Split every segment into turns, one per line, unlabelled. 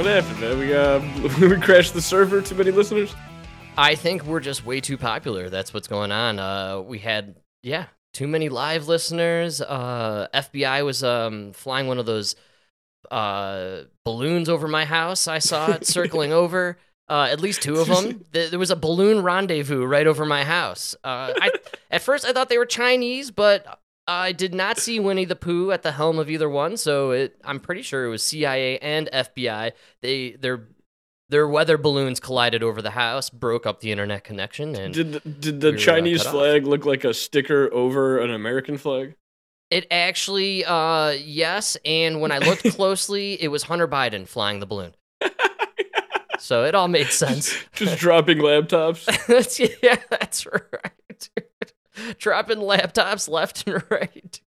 What's up, Mike?
What happened, man? We uh, we crashed the server. Too many listeners.
I think we're just way too popular. That's what's going on. Uh, we had yeah, too many live listeners. Uh, FBI was um flying one of those uh balloons over my house. I saw it circling over. Uh, at least two of them. There was a balloon rendezvous right over my house. Uh, I, at first, I thought they were Chinese, but I did not see Winnie the Pooh at the helm of either one. So it, I'm pretty sure it was CIA and FBI. They their their weather balloons collided over the house, broke up the internet connection, and
Did the, did the
we uh,
Chinese
cut off.
flag look like a sticker over an American flag?
it actually, uh, yes. And when I looked closely, it was Hunter Biden flying the balloon. So it all made sense.
Just dropping laptops.
Yeah, that's right. Dropping laptops left and right.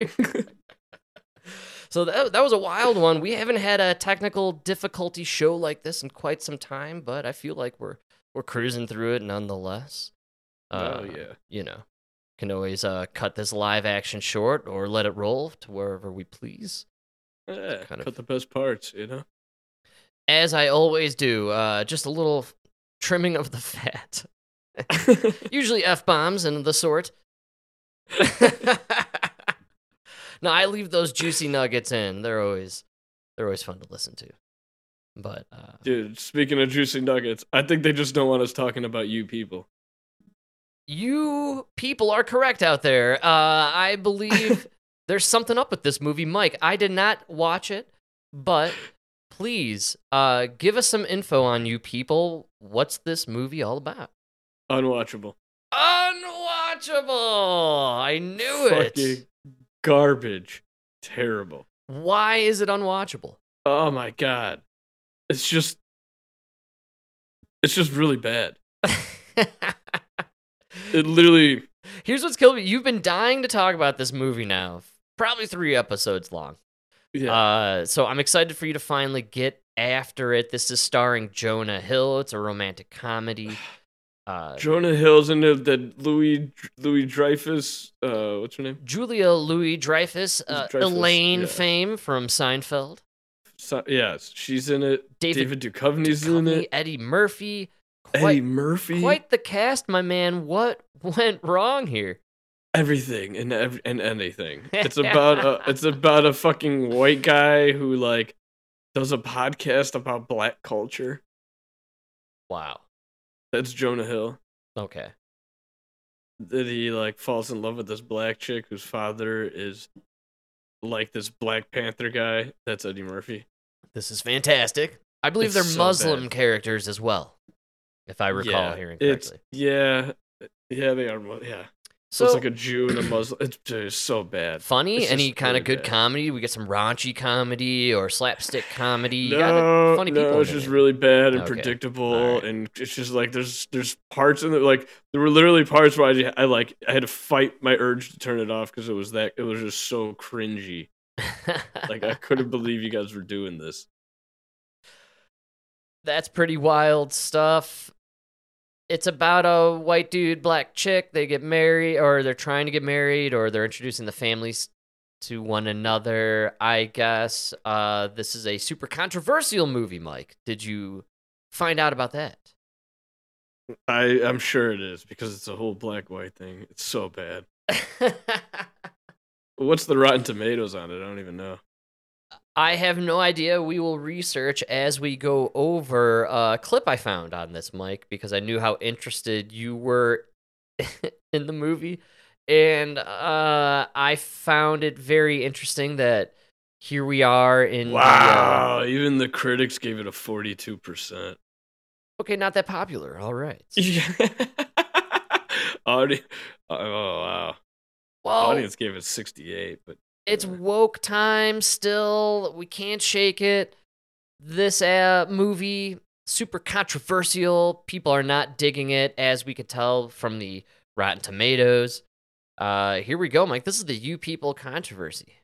so that, that was a wild one. We haven't had a technical difficulty show like this in quite some time, but I feel like we're we're cruising through it nonetheless.
oh
Uh,
yeah.
You know, can always uh, cut this live action short or let it roll to wherever we please.
Yeah,
kind
cut
of-
the best parts, you know.
As I always do, uh, just a little trimming of the fat. Usually f bombs and the sort. no, I leave those juicy nuggets in. They're always they're always fun to listen to. But uh,
Dude, speaking of juicy nuggets, I think they just don't want us talking about you people.
you people are correct out there. Uh, I believe there's something up with this movie, Mike. I did not watch it, but please uh, give us some info on you people. What's this movie all about?
Unwatchable.
Unwatchable. I knew it.
Fucking garbage. Terrible.
Why is it unwatchable?
Oh my god. It's just it's just really bad. It literally
Here's what's killing me. You've been dying to talk about this movie now, probably three episodes long.
yeah.
Uh, so I'm excited for you to finally get after it. This is starring Jonah Hill. It's a romantic comedy. Uh,
Jonah Hill's in it, that Louis Louis Dreyfus, uh what's her name?
Julia Louis Dreyfus, uh,
Dreyfus,
Elaine
yeah.
fame from Seinfeld.
So, yes, she's in it.
David
David, Duchovny's in it.
Eddie Murphy.
Eddie
Quite,
Murphy.
quite the cast, my man. What went wrong here?
everything and and anything. It's about a it's about a fucking white guy who like does a podcast about black culture.
Wow.
That's Jonah Hill.
Okay.
That he like falls in love with this black chick whose father is like this Black Panther guy. That's Eddie Murphy.
This is fantastic. I believe
It's
they're
so
Muslim
bad.
characters as well, if I recall
yeah,
hearing correctly.
yeah, yeah they are. Yeah,
So
so it's like a Jew and a Muslim. It's just so bad.
funny,
it's
any kind of good
bad.
comedy. We get some raunchy comedy or slapstick comedy. You got
No,
funny
no,
in
it's
it.
just really bad and
Okay.
predictable,
Alright.
and it's just like there's there's parts in it like there were literally parts where I, I like I had to fight my urge to turn it off because it was that it was just so cringy. Like I couldn't believe you guys were doing this.
That's pretty wild stuff. It's about a white dude, black chick. They get married, or they're trying to get married, or they're introducing the families to one another. I guess uh, this is a super controversial movie, Mike. Did you find out about that?
I I'm sure it is because it's a whole black white thing. It's so bad. What's the Rotten Tomatoes on it? I don't even know.
I have no idea. We will research as we go over a clip I found on this, Mike, because I knew how interested you were in the movie. And uh, I found it very interesting that here we are in. the, uh,
Wow, even the critics gave it a 42%.
okay, not that popular. All right.
Audi- oh wow.
Well,
Audience gave it 68, but
it's woke time still. We can't shake it. This uh, movie super controversial. People are not digging it, as we could tell from the Rotten Tomatoes. Uh, here we go, Mike. This is the "You People" controversy.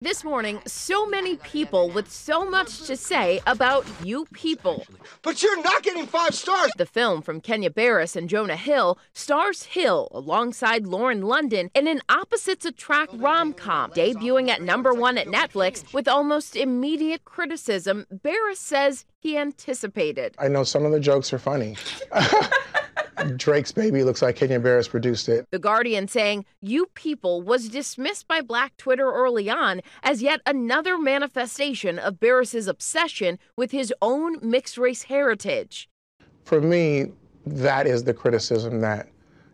This morning, so many people with so much to say about you people.
But you're not getting five stars.
The film from Kenya Barris and Jonah Hill stars Hill alongside Lauren London in an opposites attract rom com, debuting at number one at Netflix with almost immediate criticism. Barris says he anticipated.
I know some of the jokes are funny. Drake's baby looks like Kenya Barris produced it.
The Guardian saying, You people was dismissed by Black Twitter early on as yet another manifestation of Barris's obsession with his own mixed race heritage.
For me, that is the criticism that,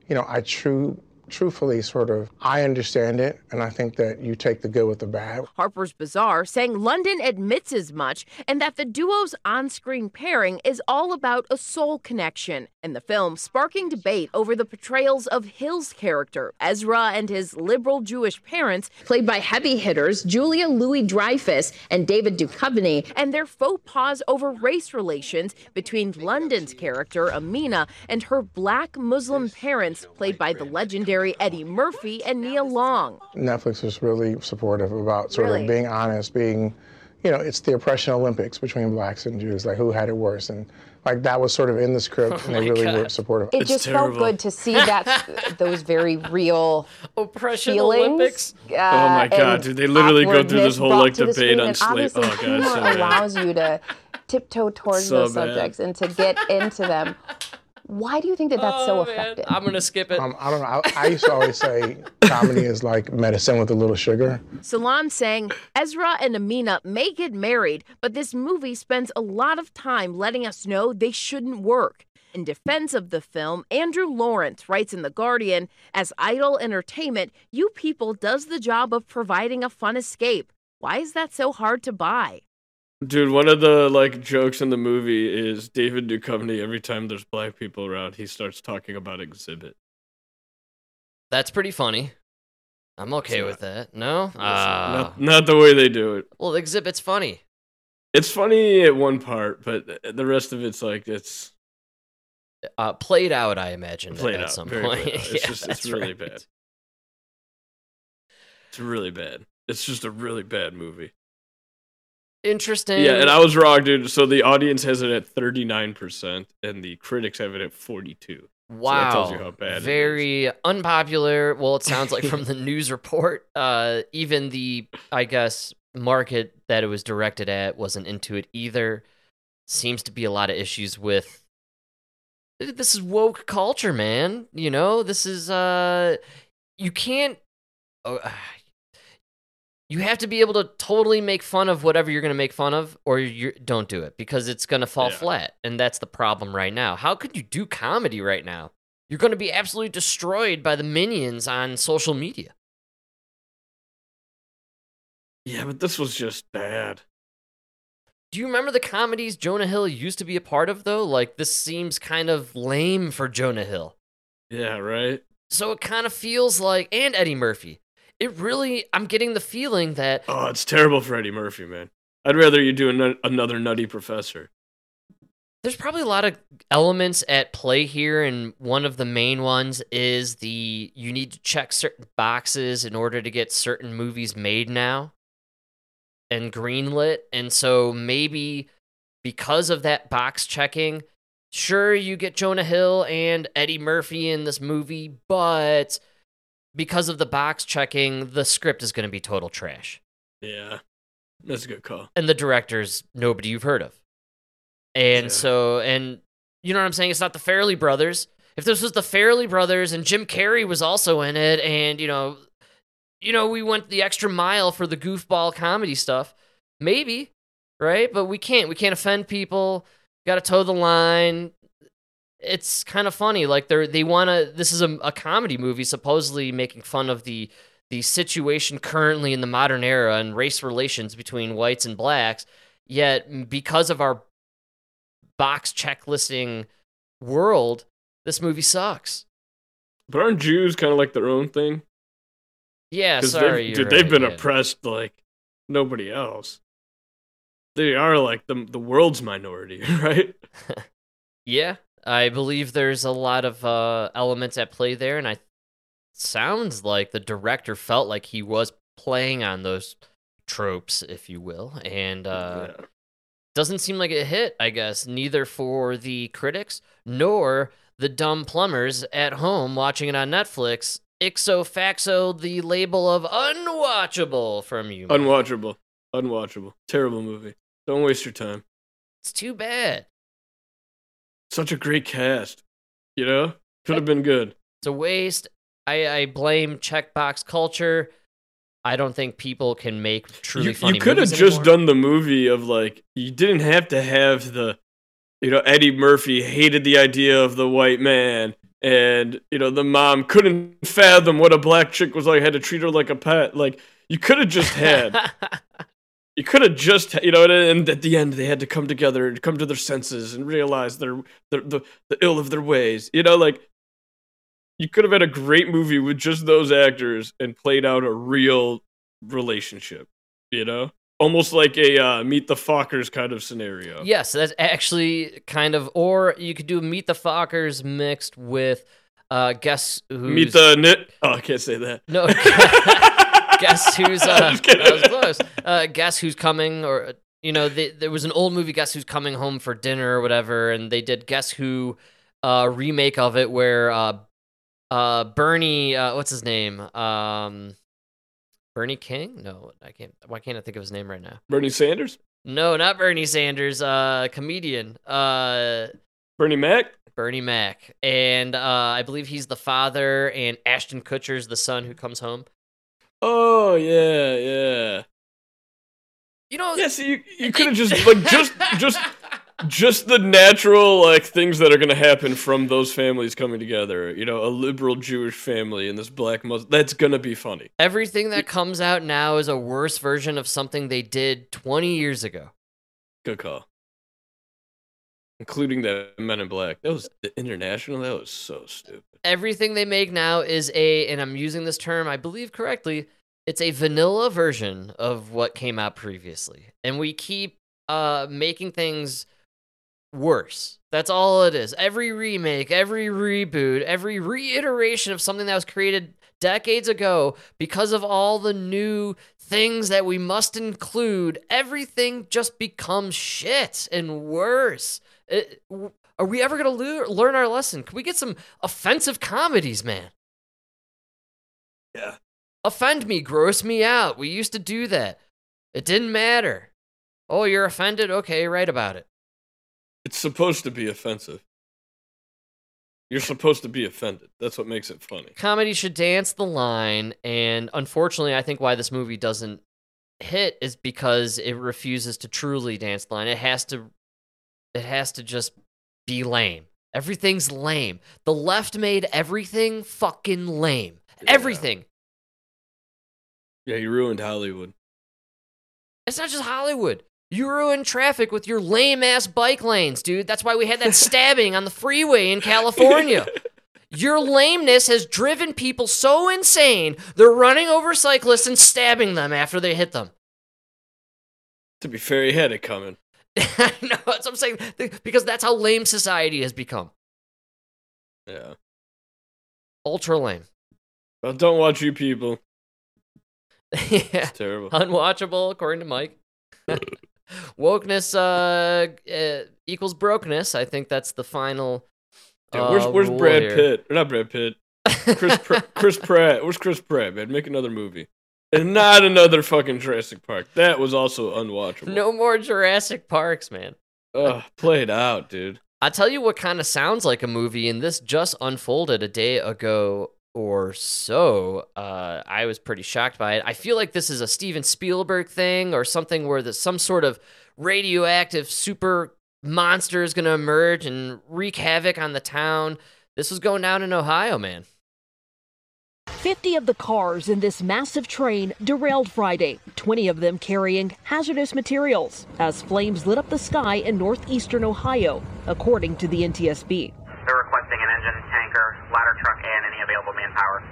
you know, I true truthfully, sort of, I understand it, and I think that you take the good with the bad.
Harper's Bazaar saying London admits as much and that the duo's on screen pairing is all about a soul connection. And the film sparking debate over the portrayals of Hill's character, Ezra and his liberal Jewish parents, played by heavy hitters Julia Louis Dreyfus and David Duchovny, and their faux pas over race relations between London's character, Amina, and her black Muslim parents, played by the legendary Eddie Murphy and Nia Long.
Netflix was really supportive about sort
Really?
of being honest, being, you know, it's the oppression Olympics between blacks and Jews, like who had it worse. And like that was sort of in the script, and they
my
really were
God.
supportive.
It
It's
just
terrible.
felt good to see that those very real
Oppression
feelings.
Olympics.
uh,
Oh my God,
and
dude, they literally go through this whole, like,
to the
debate
screen,
on
and
Oh, God,
humor
so bad.
allows you to tiptoe towards
So
those
bad.
subjects and to get into them. Why do you think that that's so
Oh, man.
effective?
I'm gonna skip it.
Um, I don't know. I, I used to always say comedy is like medicine with a little sugar.
Salon saying Ezra and Amina may get married, but this movie spends a lot of time letting us know they shouldn't work. In defense of the film, Andrew Lawrence writes in The Guardian As idle entertainment, You People does the job of providing a fun escape. Why is that so hard to buy?
Dude, one of the like jokes in the movie is David Duchovny. Every time there's black people around, he starts talking about Xzibit.
That's pretty funny. I'm okay with that. No? Ah.
not, not the way they do it.
well, Xzibit's funny.
It's funny at one part, but the rest of it's like it's
Uh, played out, I imagine.
Played
at
out,
some point.
It's
Yeah,
just- it's really
right.
bad. it's really bad. It's just a really bad movie.
Interesting.
Yeah, and I was wrong, dude. So the audience has it at 39%, and the critics have it at 42.
Wow.
that tells you how bad it is.
Very unpopular. Well, it sounds like from the news report, uh, even the, I guess, market that it was directed at wasn't into it either. Seems to be a lot of issues with. This is woke culture, man. You know, this is, uh, you can't. Oh, you have to be able to totally make fun of whatever you're going to make fun of, or you don't do it because it's going to fall
Yeah.
flat, and that's the problem right now. How could you do comedy right now? You're going to be absolutely destroyed by the minions on social media.
Yeah, but this was just bad.
Do you remember the comedies Jonah Hill used to be a part of, though? Like, this seems kind of lame for Jonah Hill.
Yeah, right?
So it kind of feels like, and Eddie Murphy. It really, I'm getting the feeling that
Oh, it's terrible for Eddie Murphy, man. I'd rather you do an- another Nutty Professor.
there's probably a lot of elements at play here, and one of the main ones is the you need to check certain boxes in order to get certain movies made now and greenlit. And so maybe because of that box checking, sure you get Jonah Hill and Eddie Murphy in this movie, but because of the box checking, the script is going to be total trash
Yeah, that's a good call.
and the director's nobody you've heard of. And
Yeah.
so, and you know what I'm saying? It's not the Farrelly brothers. If this was the Farrelly brothers and Jim Carrey was also in it, and you know, you know, we went the extra mile for the goofball comedy stuff, maybe, right? But we can't. We can't offend people. Got to toe the line. It's kind of funny. Like they're they want to. This is a, a comedy movie, supposedly making fun of the the situation currently in the modern era and race relations between whites and blacks. Yet, because of our box checklisting world, this movie sucks.
But aren't Jews kind of like their own thing?
Yeah, sorry,
they've, dude, they've been
yeah.
oppressed like nobody else. They are like the the world's minority, right?
Yeah, I believe there's a lot of uh, elements at play there, and I sounds like the director felt like he was playing on those tropes, if you will, and uh,
Yeah.
doesn't seem like it hit. I guess neither for the critics nor the dumb plumbers at home watching it on Netflix. Ixo faxo the label of unwatchable from you.
Unwatchable. Unwatchable. Terrible movie. Don't waste your time.
it's too bad.
Such a great cast. You know? Could have been good.
It's a waste. I, I blame checkbox culture. I don't think people can make truly
You,
funny
you could have just
anymore.
done the movie of like you didn't have to have the you know Eddie Murphy hated the idea of the white man and you know the mom couldn't fathom what a black chick was like had to treat her like a pet like you could have just had you could have just you know and, at the end they had to come together and come to their senses and realize their, their the the ill of their ways you know like you could have had a great movie with just those actors and played out a real relationship you know? Almost like a uh, meet the fockers kind of scenario.
Yes, that's actually kind of, or you could do Meet the Fockers mixed with uh, guess who's
meet the knit oh i can't say that.
No. guess who's uh, that was close. Uh, guess who's coming, or you know, they, there was an old movie, Guess Who's Coming Home for Dinner or whatever, and they did Guess Who uh, remake of it where uh, uh, Bernie, uh, what's his name? Um, Bernie King? No, I can't. Why can't I think of his name right now?
bernie sanders
No, not Bernie Sanders. Uh, comedian. Uh,
bernie mac
Bernie Mac, and uh, I believe he's the father, and Ashton Kutcher's the son who comes home.
Oh yeah yeah.
You know,
yeah see you, you could have just like just just just the natural like things that are going to happen from those families coming together you know a liberal jewish family and this black muslim that's going to be funny.
Everything that comes out now is a worse version of something they did 20 years ago.
good call including the men in black that was the international that was so stupid
Everything they make now is a, and I'm using this term, I believe correctly, it's a vanilla version of what came out previously. And we keep uh, making things worse. That's all it is. Every remake, every reboot, every reiteration of something that was created decades ago because of all the new things that we must include, everything just becomes shit and worse. Uh, it- are we ever going to learn our lesson? Can we get some offensive comedies, man?
yeah
Offend me, gross me out. We used to do that. It didn't matter. Oh, you're offended? Okay, write about it.
it's supposed to be offensive you're supposed to be offended that's what makes it funny
comedy should dance the line and unfortunately i think why this movie doesn't hit is because it refuses to truly dance the line it has to it has to just be lame. Everything's lame. The left made everything fucking lame.
Yeah.
everything.
Yeah you ruined hollywood.
It's not just hollywood. You ruined traffic with your lame ass bike lanes dude. That's why we had that stabbing on the freeway in california. Your lameness has driven people so insane, they're running over cyclists and stabbing them after they hit them.
to be fair he had it coming
I know, that's what I'm saying. Because that's how lame society has become.
yeah
Ultra lame.
well don't watch you people
yeah.
it's terrible
Unwatchable, according to Mike. Wokeness uh, uh, equals brokenness. I think that's the final.
Yeah, where's
uh,
where's Brad
here.
Pitt? Or not Brad Pitt. Chris Pr- Chris Pratt. Where's Chris Pratt, man? Make another movie. And not another fucking Jurassic Park. That was also unwatchable.
No more Jurassic Parks, man.
Ugh, play it out, dude.
I'll tell you what kind of sounds like a movie, and this just unfolded a day ago or so. Uh, I was pretty shocked by it. I feel like this is a Steven Spielberg thing or something where there's some sort of radioactive super monster is going to emerge and wreak havoc on the town. This was going down in Ohio, man.
50 of the cars in this massive train derailed Friday, 20 of them carrying hazardous materials, as flames lit up the sky in northeastern Ohio, according to the NTSB.
They're requesting an engine, tanker, ladder truck, and any available manpower.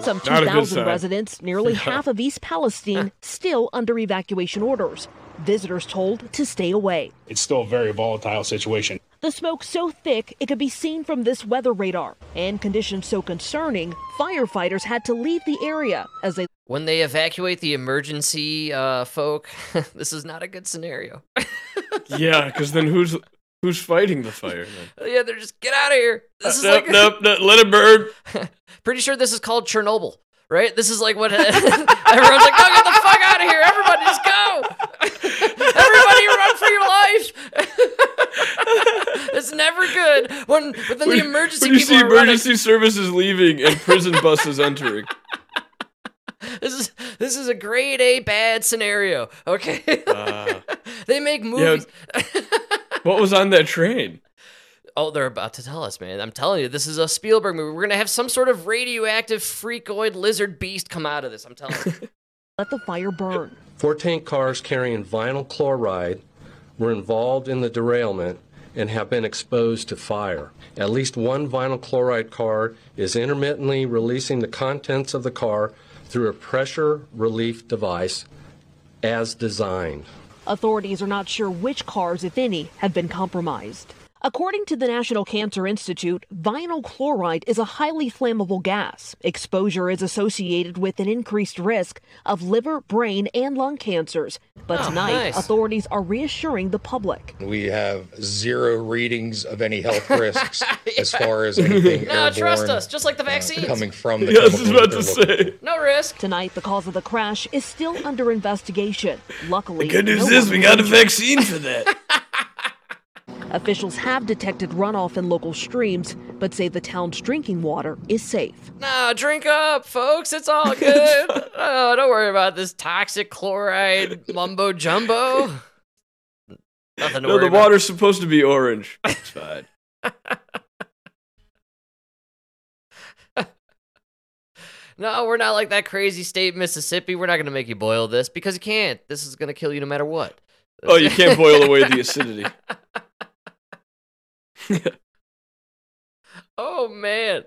Some
Not a good
2,000 residents, nearly half of East Palestine, still under evacuation orders. Visitors told to stay away.
It's still a very volatile situation.
The smoke so thick it could be seen from this weather radar, and conditions so concerning, firefighters had to leave the area as they
when they evacuate the emergency uh, folk, this is not a good scenario.
yeah, because then who's who's fighting the fire? Then?
yeah, they're just get out of here. This is
Uh, nope,
like
nope, nope, let it burn.
pretty sure this is called Chernobyl, right? This is like what everyone's like, no, get the fuck out of here! Everybody, just go! Everybody, run for your life! it's never good when but then
When,
the emergency
when you
people
see
are running.
emergency services leaving and prison buses entering.
This is this is a grade A bad scenario. Okay,
Uh,
they make movies.
what was on that train?
Oh, they're about to tell us, man. I'm telling you, this is a Spielberg movie. We're gonna have some sort of radioactive freakoid lizard beast come out of this. I'm telling you.
Let the fire burn.
Four tank cars carrying vinyl chloride were involved in the derailment and have been exposed to fire. At least one vinyl chloride car is intermittently releasing the contents of the car through a pressure relief device as designed.
Authorities are not sure which cars, if any, have been compromised. According to the National Cancer Institute, vinyl chloride is a highly flammable gas. Exposure is associated with an increased risk of liver, brain, and lung cancers. But
Oh,
tonight,
nice.
authorities are reassuring the public.
We have zero readings of any health risks as far as anything
no, trust
airborne,
us. Just like the
uh,
vaccines.
coming from the
Yeah, I was about to
they're
say.
no risk.
Tonight, the cause of the crash is still under investigation. Luckily, the
Good news
no
is we got a vaccine for that.
Officials have detected runoff in local streams, but say the town's drinking water is safe.
Nah, drink up, folks. It's all good. oh, don't worry about this toxic chloride mumbo jumbo. Nothing to
No,
worry
the
about.
water's supposed to be orange. It's fine.
No, we're not like that crazy state, Mississippi. We're not going to make you boil this because you can't. This is going to kill you no matter what.
Oh, you can't boil away the acidity.
Oh man.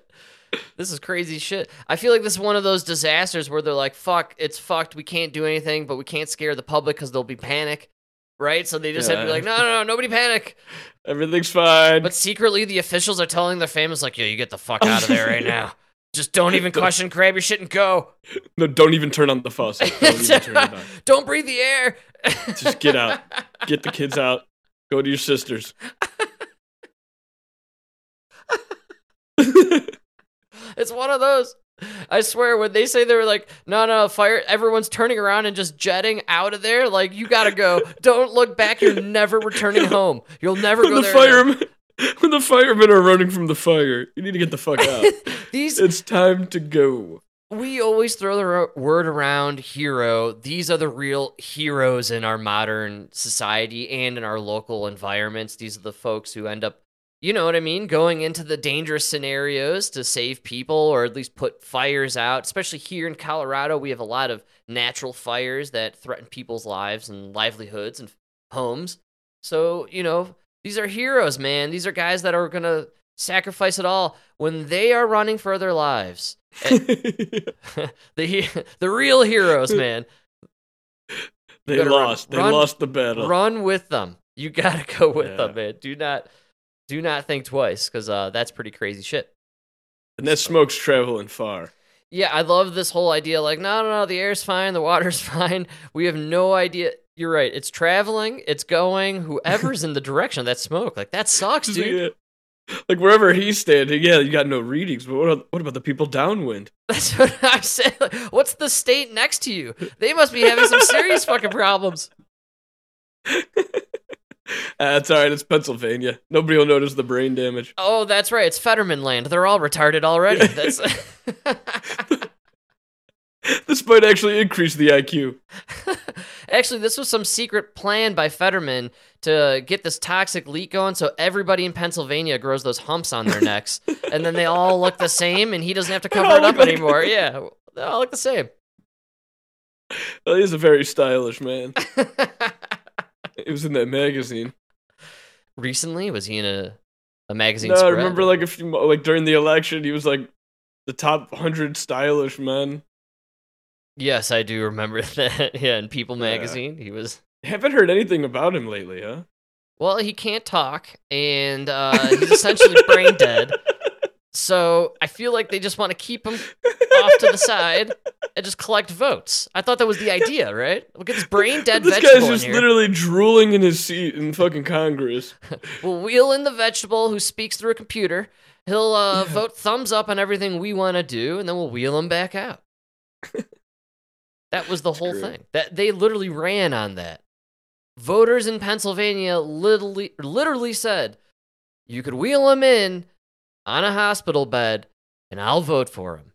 This is crazy shit. I feel like this is one of those disasters where they're like, fuck, it's fucked. We can't do anything, but we can't scare the public because there'll be panic. Right? So they just have to be like, no, no, no, nobody panic.
Everything's fine.
But secretly, the officials are telling their families, like, yo, you get the fuck out of there right now. Just don't even question, grab your shit and go.
no, don't even turn on the faucet. Don't even turn on.
don't breathe the air.
Just get out. Get the kids out. Go to your sisters.
It's one of those. I swear, when they say they were like, no, no, fire, everyone's turning around and just jetting out of there. Like, you gotta go. Don't look back. You're never returning home. You'll never
when
go
the
there. again.
firemen, when the firemen are running from the fire, you need to get the fuck out.
These
it's time to go.
we always throw the ro- word around hero. These are the real heroes in our modern society and in our local environments. These are the folks who end up, you know what I mean, going into the dangerous scenarios to save people or at least put fires out. Especially here in Colorado, we have a lot of natural fires that threaten people's lives and livelihoods and homes. So, you know, these are heroes, man. These are guys that are going to sacrifice it all when they are running for their lives. the the real heroes, man.
They
gotta run-
lost. They
run-
lost the battle.
Run with them. You gotta go with
Yeah.
them, man. Do not, do not think twice, because uh, that's pretty crazy shit.
And that smoke's traveling far.
Yeah, I love this whole idea. Like, no, no, no, the air's fine, the water's fine. We have no idea. You're right. It's traveling. It's going. Whoever's in the direction of that smoke, like that sucks, dude.
Yeah. Like wherever he's standing, yeah, you got no readings. But what, what about the people downwind?
That's what I'm saying. Like, what's the state next to you? They must be having some serious fucking problems.
That's all right. It's Pennsylvania. Nobody will notice the brain damage.
Oh, that's right. It's Fetterman land. They're all retarded already. That's
This might actually increase the IQ.
Actually, this was some secret plan by Fetterman to get this toxic leak going so everybody in Pennsylvania grows those humps on their necks. and then they all look the same and he doesn't have to cover it up
like-
anymore. Yeah, they all look the same.
Well, he's a very stylish man. He was in that magazine.
Recently, was he in a, a magazine
No, I remember like a few like during the election, he was like the top hundred stylish men.
Yes, I do remember that. Yeah, in People
Yeah.
magazine, he was.
Haven't heard anything about him lately, huh?
Well, he can't talk, and uh, he's essentially brain dead. So I feel like they just want to keep him off to the side and just collect votes. I thought that was the idea, right? Look at this brain dead
This
vegetable
guy's
in
just literally drooling in his seat in fucking Congress.
We'll wheel in the vegetable who speaks through a computer. He'll uh, vote thumbs up on everything we want to do, and then we'll wheel him back out. that was the whole
great.
thing. That they literally ran on that. Voters in Pennsylvania literally literally said, "You could wheel him in on a hospital bed, and I'll vote for him."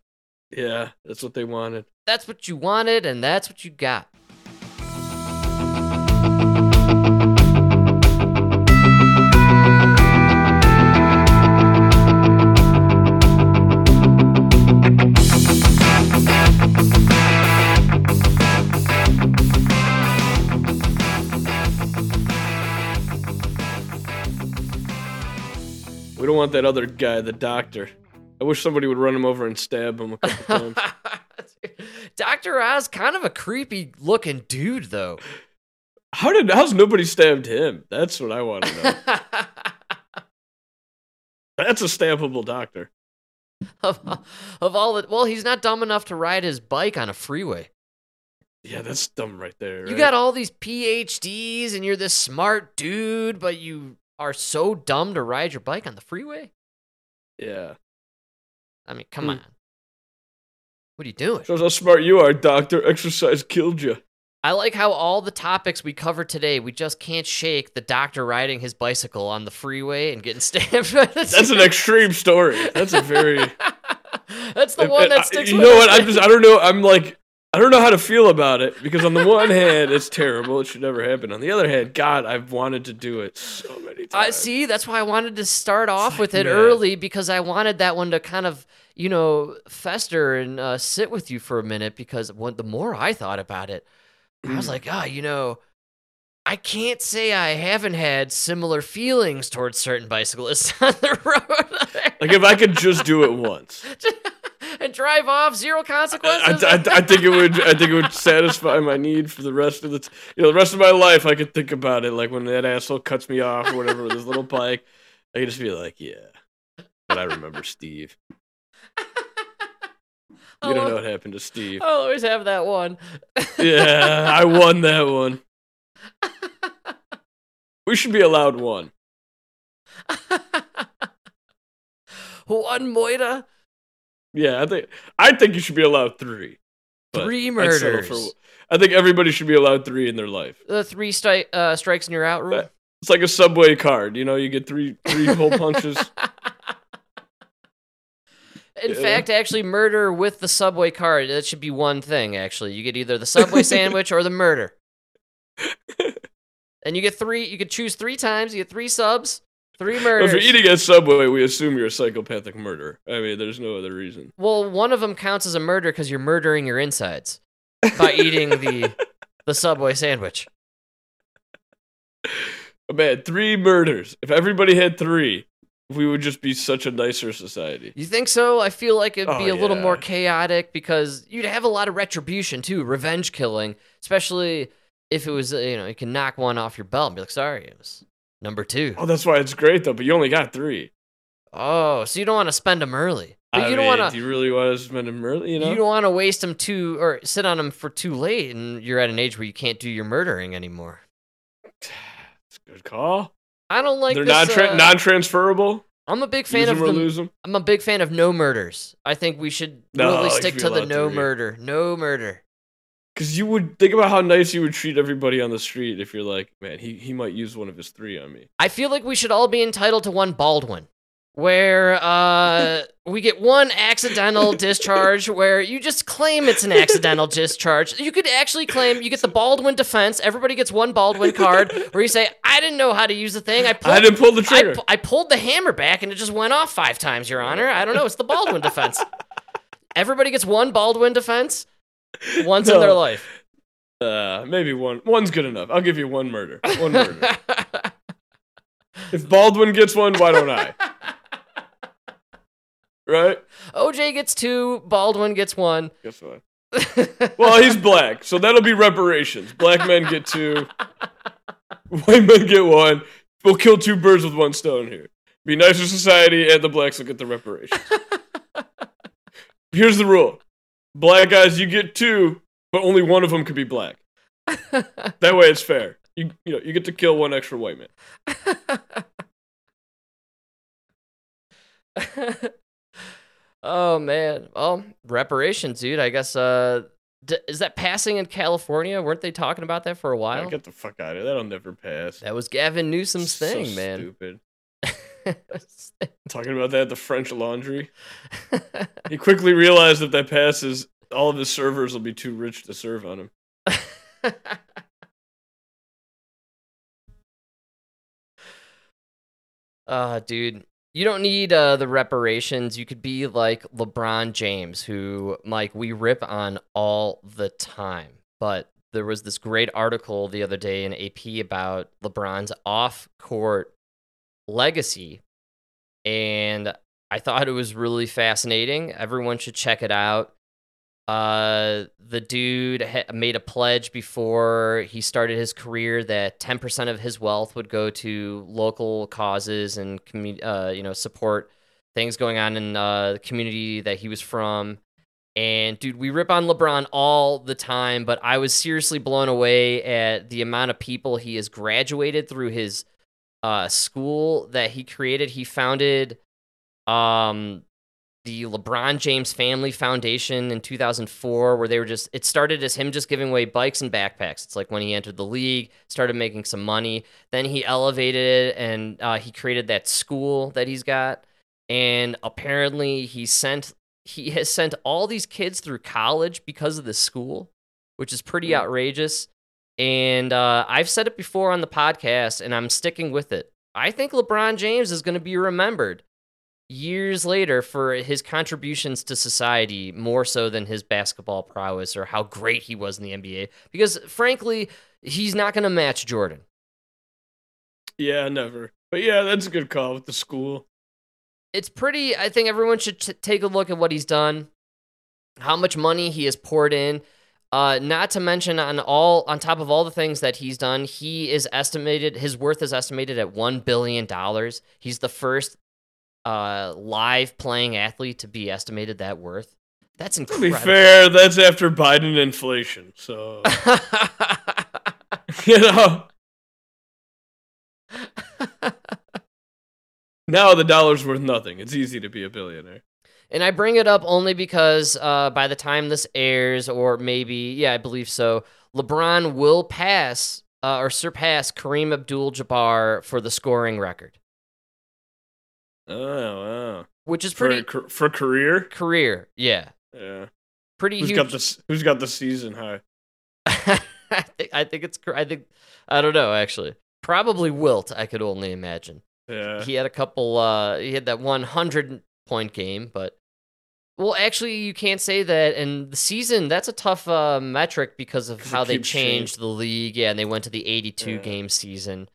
Yeah, that's what they wanted.
That's what you wanted, and that's what you got.
Don't want that other guy, the doctor. I wish somebody would run him over and stab him a couple times.
Dr. Oz, kind of a creepy looking dude, though.
How did how's nobody stabbed him? That's what I want to know. That's a stabbable doctor.
of, of all the well, he's not dumb enough to ride his bike on a freeway.
Yeah, that's dumb right there.
You
right?
got all these PhDs and you're this smart dude, but you are so dumb to ride your bike on the freeway?
Yeah.
I mean, come
Hmm.
on. What are you doing?
Shows how smart you are, doctor. Exercise killed you.
I like how all the topics we covered today, we just can't shake the doctor riding his bicycle on the freeway and getting stabbed.
That's an extreme story. That's a very.
That's the one that
I-
sticks
You
with
know what? I'm just. I don't know. I'm like. I don't know how to feel about it because on the one hand, it's terrible. It should never happen. On the other hand, God, I've wanted to do it so many times.
I see. That's why I wanted to start off with it
man.
early because I wanted that one to kind of, you know, fester and uh, sit with you for a minute. Because when, the more I thought about it, I was like, ah, you know, I can't say I haven't had similar feelings towards certain bicyclists on the road
Like if I could just do it once,
and drive off zero
I,
consequences.
I, I think it would. I think it would satisfy my need for the rest of the, t- you know, the rest of my life. I could think about it, like when that asshole cuts me off or whatever with his little bike. I could just be like, yeah, but I remember Steve. You don't know what happened to Steve.
I'll always have that one.
Yeah, I won that one. We should be allowed one.
one moita.
Yeah, I think I think you should be allowed three.
Three murders.
I think everybody should be allowed three in their life.
The three stri- uh, strikes and you're out rule.
It's like a subway card, you know. You get three three hole punches.
In
Yeah.
fact, actually, murder with the subway card, that should be one thing, actually. You get either the subway sandwich or the murder. And you get three, you could choose three times. You get three subs, three murders.
If you're eating at Subway, we assume you're a psychopathic murderer. I mean, there's no other reason.
well, one of them counts as a murder because you're murdering your insides by eating the the subway sandwich.
But man, three murders. If everybody had three, we would just be such a nicer society.
You think so? I feel like it'd be
Oh,
a little
yeah.
more chaotic because you'd have a lot of retribution too, revenge killing, especially if it was, uh, you know, you can knock one off your belt and be like, sorry, it was number two.
Oh, that's why it's great though. But you only got three.
Oh, so you don't want to spend them early. But
I
you don't
mean,
want
Do
to
you really want to spend them early? You know.
you don't want to waste them too or sit on them for too late and you're at an age where you can't do your murdering anymore.
It's a good call.
I don't like
They're
this,
non
uh,
non-transferable.
I'm a big fan of the
lose them.
I'm a big fan of no murders. I think we should
No,
really stick to the no
three.
murder. No murder.
Because you would think about how nice you would treat everybody on the street if you're like, man, he, he might use one of his three on me.
I feel like we should all be entitled to one Baldwin, where uh, we get one accidental discharge, where you just claim it's an accidental discharge. You could actually claim you get the Baldwin defense. Everybody gets one Baldwin card, where you say, "I didn't know how to use the thing. I pulled,
I didn't pull the
I,
trigger."
pu- I pulled the hammer back, and it just went off five times, Your Honor. I don't know. It's the Baldwin defense. Everybody gets one Baldwin defense once in their life.
Uh, maybe one. One's good enough. I'll give you one murder. One murder. if Baldwin gets one, why don't I? Right?
OJ gets two. Baldwin gets one.
Guess what? Well, he's black, so that'll be reparations. Black men get two. White men get one. We'll kill two birds with one stone here. Be nice to society, and the blacks will get the reparations. Here's the rule: black guys, you get two, but only one of them could be black. that way, it's fair. You you know you get to kill one extra white man.
oh man. Well, reparations, dude. I guess uh d- is that passing in California? Weren't they talking about that for a
Yeah,
while?
get the fuck out of here. That'll never pass.
That was Gavin Newsom's
So
thing, man.
Stupid. Talking about that, the French Laundry. he quickly realized that that passes, all of his servers will be too rich to serve on him.
Uh, dude, you don't need uh, the reparations. You could be like LeBron James, who, Mike, we rip on all the time. But there was this great article the other day in AP about LeBron's off court legacy. And I thought it was really fascinating. Everyone should check it out. Uh, the dude ha- made a pledge before he started his career that 10% of his wealth would go to local causes and commu- uh, you know support things going on in uh, the community that he was from. And dude, we rip on LeBron all the time, but I was seriously blown away at the amount of people he has graduated through his uh, school that he created. He founded um the LeBron James Family Foundation in 2004, where they were just, it started as him just giving away bikes and backpacks. It's like when he entered the league, started making some money. Then he elevated it and uh, he created that school that he's got. And apparently he sent, he has sent all these kids through college because of this school, which is pretty outrageous. And uh, I've said it before on the podcast, and I'm sticking with it. I think LeBron James is going to be remembered years later for his contributions to society more so than his basketball prowess or how great he was in the NBA. Because frankly, he's not going to match Jordan.
Yeah, never. But yeah, that's a good call with the school.
It's pretty, I think everyone should t- take a look at what he's done, how much money he has poured in. Uh, not to mention on all on top of all the things that he's done, he is estimated his worth is estimated at one billion dollars. He's the first uh, live playing athlete to be estimated that worth. That's incredible.
To be fair, that's after Biden inflation. So you know. now the dollar's worth nothing. It's easy to be a billionaire.
And I bring it up only because uh, by the time this airs, or maybe, yeah, I believe so, LeBron will pass uh, or surpass Kareem Abdul Jabbar for the scoring record,
Oh wow.
which is pretty
for, for career?
career. Yeah.
Yeah.
Pretty
Who's
huge.
got the Who's got the season high?
I, think, I think it's, I think, I don't know, actually. Probably Wilt, I could only imagine.
Yeah.
He had a couple, uh, he had that 100 point game, but. Well, actually, you can't say that. And the season, that's a tough uh, metric because of how they changed the league. Yeah, and they went to the 82
Yeah.
game season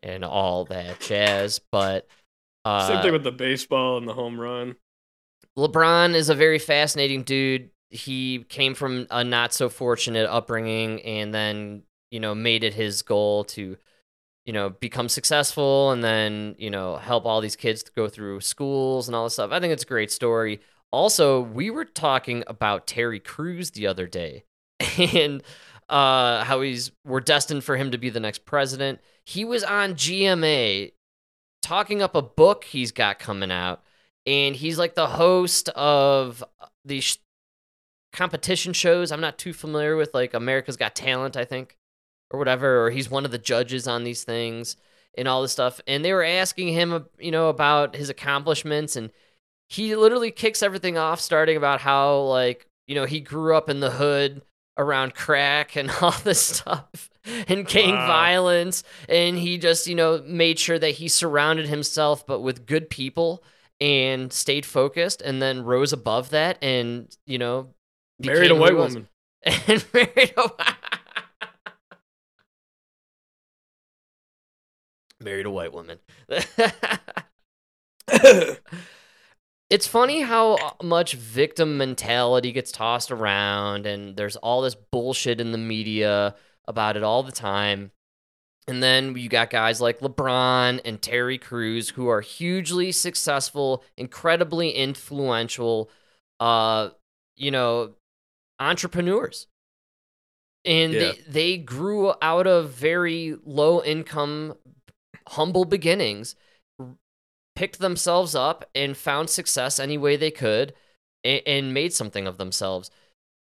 and all that jazz. But uh,
Same thing with the baseball and the home run.
LeBron is a very fascinating dude. He came from a not so fortunate upbringing and then, you know, made it his goal to, you know, become successful and then, you know, help all these kids to go through schools and all this stuff. I think it's a great story. Also, we were talking about Terry Crews the other day and uh, how he's we're destined for him to be the next president. He was on GMA talking up a book he's got coming out and he's like the host of these sh- competition shows. I'm not too familiar with like America's Got Talent, I think, or whatever. Or he's one of the judges on these things and all this stuff. And they were asking him, uh, you know, about his accomplishments, and he literally kicks everything off, starting about how like you know he grew up in the hood around crack and all this stuff and gang
Wow.
violence and he just you know made sure that he surrounded himself but with good people and stayed focused and then rose above that and you know
Married a white woman.
and married a married a white woman it's funny how much victim mentality gets tossed around and there's all this bullshit in the media about it all the time And then you got guys like LeBron and Terry Crews who are hugely successful, incredibly influential, uh, you know, entrepreneurs. And
Yeah.
they, they grew out of very low income, humble beginnings, picked themselves up and found success any way they could and, and made something of themselves.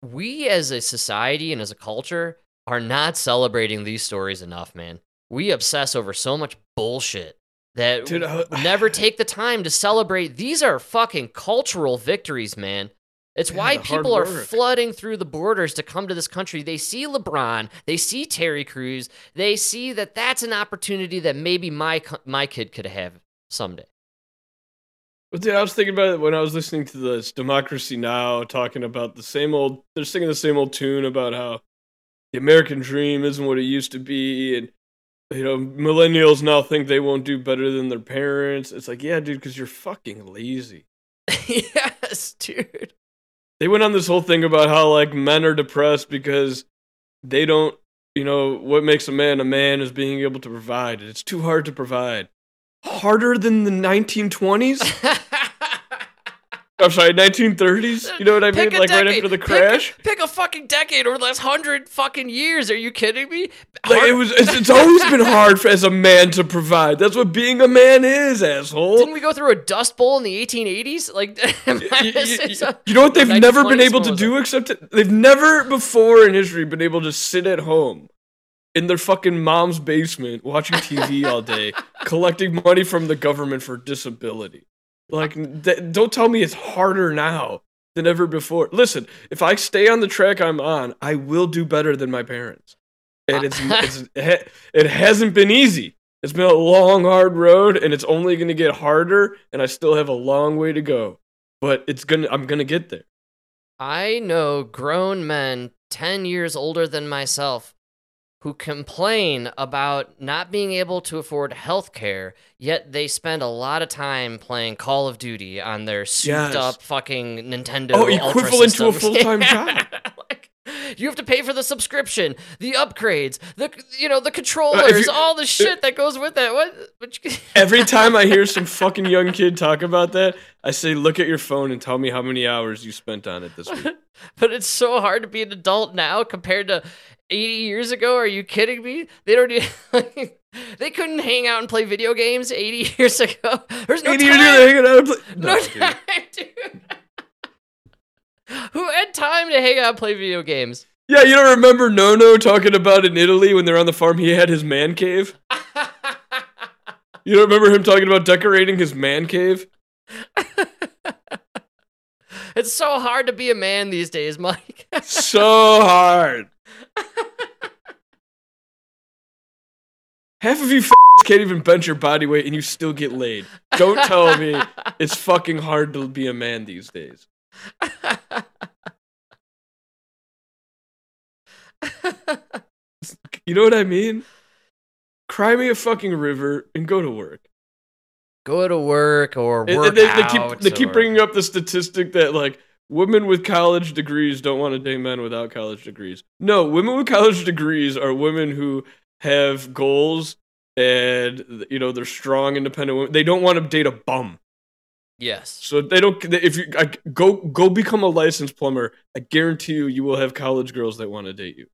We as a society and as a culture are not celebrating these stories enough, man. We obsess over so much bullshit that
Dude, uh,
never take the time to celebrate. These are fucking cultural victories, man. It's
Yeah,
why people are flooding through the borders to come to this country. They see LeBron, they see Terry Crews, they see that that's an opportunity that maybe my my kid could have someday.
But dude, I was thinking about it when I was listening to this Democracy Now! talking about the same old. They're singing the same old tune about how the American dream isn't what it used to be, and you know millennials now think they won't do better than their parents. It's like, yeah, dude, because you're fucking lazy.
yes, dude.
They went on this whole thing about how like men are depressed because they don't, you know, what makes a man a man is being able to provide. It's too hard to provide. Harder than the 1920s? I'm sorry, 1930s? You know what I mean?
Pick a
Like right after the
Pick
crash?
Pick a, fucking decade over the last hundred fucking years. Are you kidding me?
Like it was it's, it's always been hard for, as a man to provide. That's what being a man is, asshole.
Didn't we go through a dust bowl in the 1880s? Like,
you, you- you know what they've never been able to do except they've never before in history been able to sit at home in their fucking mom's basement watching TV all day collecting money from the government for disability. Like th- don't tell me it's harder now than ever before. Listen, if I stay on the track I'm on, I will do better than my parents. And it's, it's it hasn't been easy. It's been a long hard road and it's only going to get harder and I still have a long way to go. But it's to I'm going to get there.
I know grown men 10 years older than myself who complain about not being able to afford health care, yet they spend a lot of time playing Call of Duty on their souped
Yes.
up fucking Nintendo.
Oh,
Ultra
equivalent to a full-time job.
Like, you have to pay for the subscription, the upgrades, the you know the uh, controllers,
you-
all the uh, shit that goes with it. What? what
Every time I hear some fucking young kid talk about that, I say look at your phone and tell me how many hours you spent on it this week.
but it's so hard to be an adult now compared to 80 years ago. Are you kidding me? They don't do, they couldn't hang out and play video games 80 years ago. There's no
80
time.
years ago, hanging out and play-
no,
No,
time, dude. Who had time to hang out and play video games?
Yeah, you don't remember Nono talking about in Italy when they're on the farm he had his man cave? You don't remember him talking about decorating his man cave?
It's so hard to be a man these days, Mike.
So hard. Half of you f- can't even bench your body weight and you still get laid. Don't tell me it's fucking hard to be a man these days. You know what I mean? Cry me a fucking river and go to work.
Go to work or work
and they, they
out.
keep they keep
or-
bringing up the statistic that like women with college degrees don't want to date men without college degrees. No, women with college degrees are women who have goals and you know they're strong, independent women. They don't want to date a bum.
Yes.
So they don't. If you I, go go become a licensed plumber, I guarantee you you will have college girls that want to date you,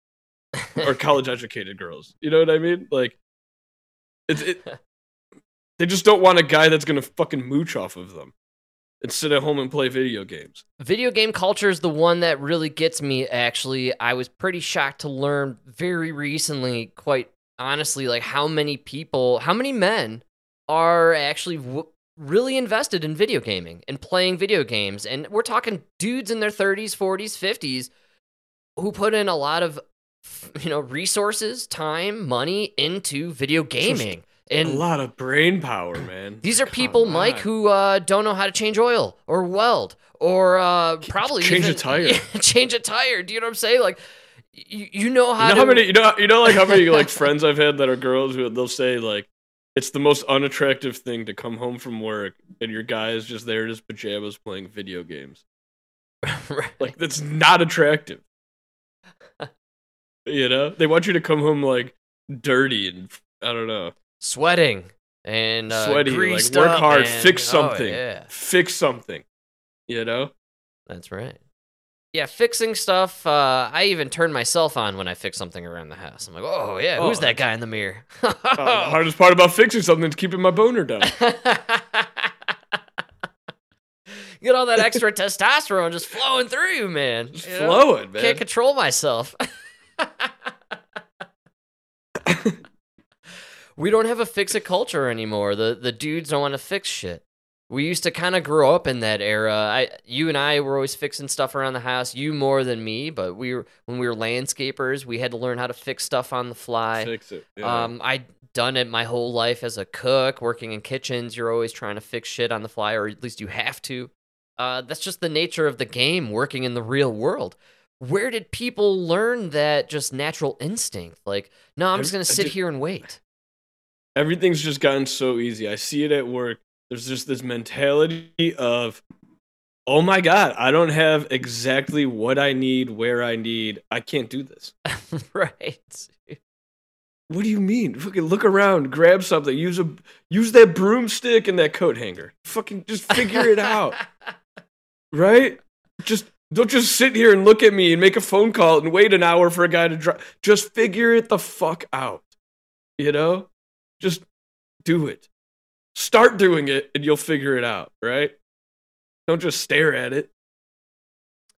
or college educated girls. You know what I mean? Like, it's it. They just don't want a guy that's gonna fucking mooch off of them and sit at home and play video games.
Video game culture is the one that really gets me, actually. I was pretty shocked to learn very recently, quite honestly, like how many people, how many men are actually w- really invested in video gaming and playing video games. And we're talking dudes in their 30s, 40s, 50s who put in a lot of, you know, resources, time, money into video gaming. And
a lot of brain power, man.
these are people, Mike, who uh, don't know how to change oil or weld or uh, probably
change a tire.
change a tire. Do you know what I'm saying? Like, you, you know how
You know
to.
how many? You know, you know, like how many like friends I've had that are girls who they'll say like, it's the most unattractive thing to come home from work and your guy is just there in his pajamas playing video games. right. Like that's not attractive. you know, they want you to come home like dirty and I don't know.
Sweating and uh,
Sweaty, like work hard,
and-
fix
oh,
something,
yeah.
fix something. You know.
That's right. Yeah, fixing stuff. Uh, I even turn myself on when I fix something around the house. I'm like, oh yeah, who's
Oh,
that guy in the mirror?
Uh, the hardest part about fixing something is keeping my boner down.
Get all that extra testosterone just flowing through you, man.
Just
You know?
flowing, man.
Can't control myself. we don't have a fix it culture anymore. The the dudes don't want to fix shit. We used to kind of grow up in that era. I, you and I were always fixing stuff around the house. You more than me, but we were when we were landscapers. We had to learn how to fix stuff on the fly.
Fix it. Yeah.
Um, I done it my whole life as a cook, working in kitchens. You're always trying to fix shit on the fly, or at least you have to. Uh, that's just the nature of the game, working in the real world. Where did people learn that just natural instinct? Like, no, I'm just gonna sit here and wait.
Everything's just gotten so easy. I see it at work. There's just this mentality of, oh my god, I don't have exactly what I need, where I need. I can't do this.
right.
What do you mean? Fucking look around, grab something, use a use that broomstick and that coat hanger. Fucking just figure it out. Right? Just don't just sit here and look at me and make a phone call and wait an hour for a guy to drive. Just figure it the fuck out. You know? Just do it. Start doing it and you'll figure it out, right? Don't just stare at it.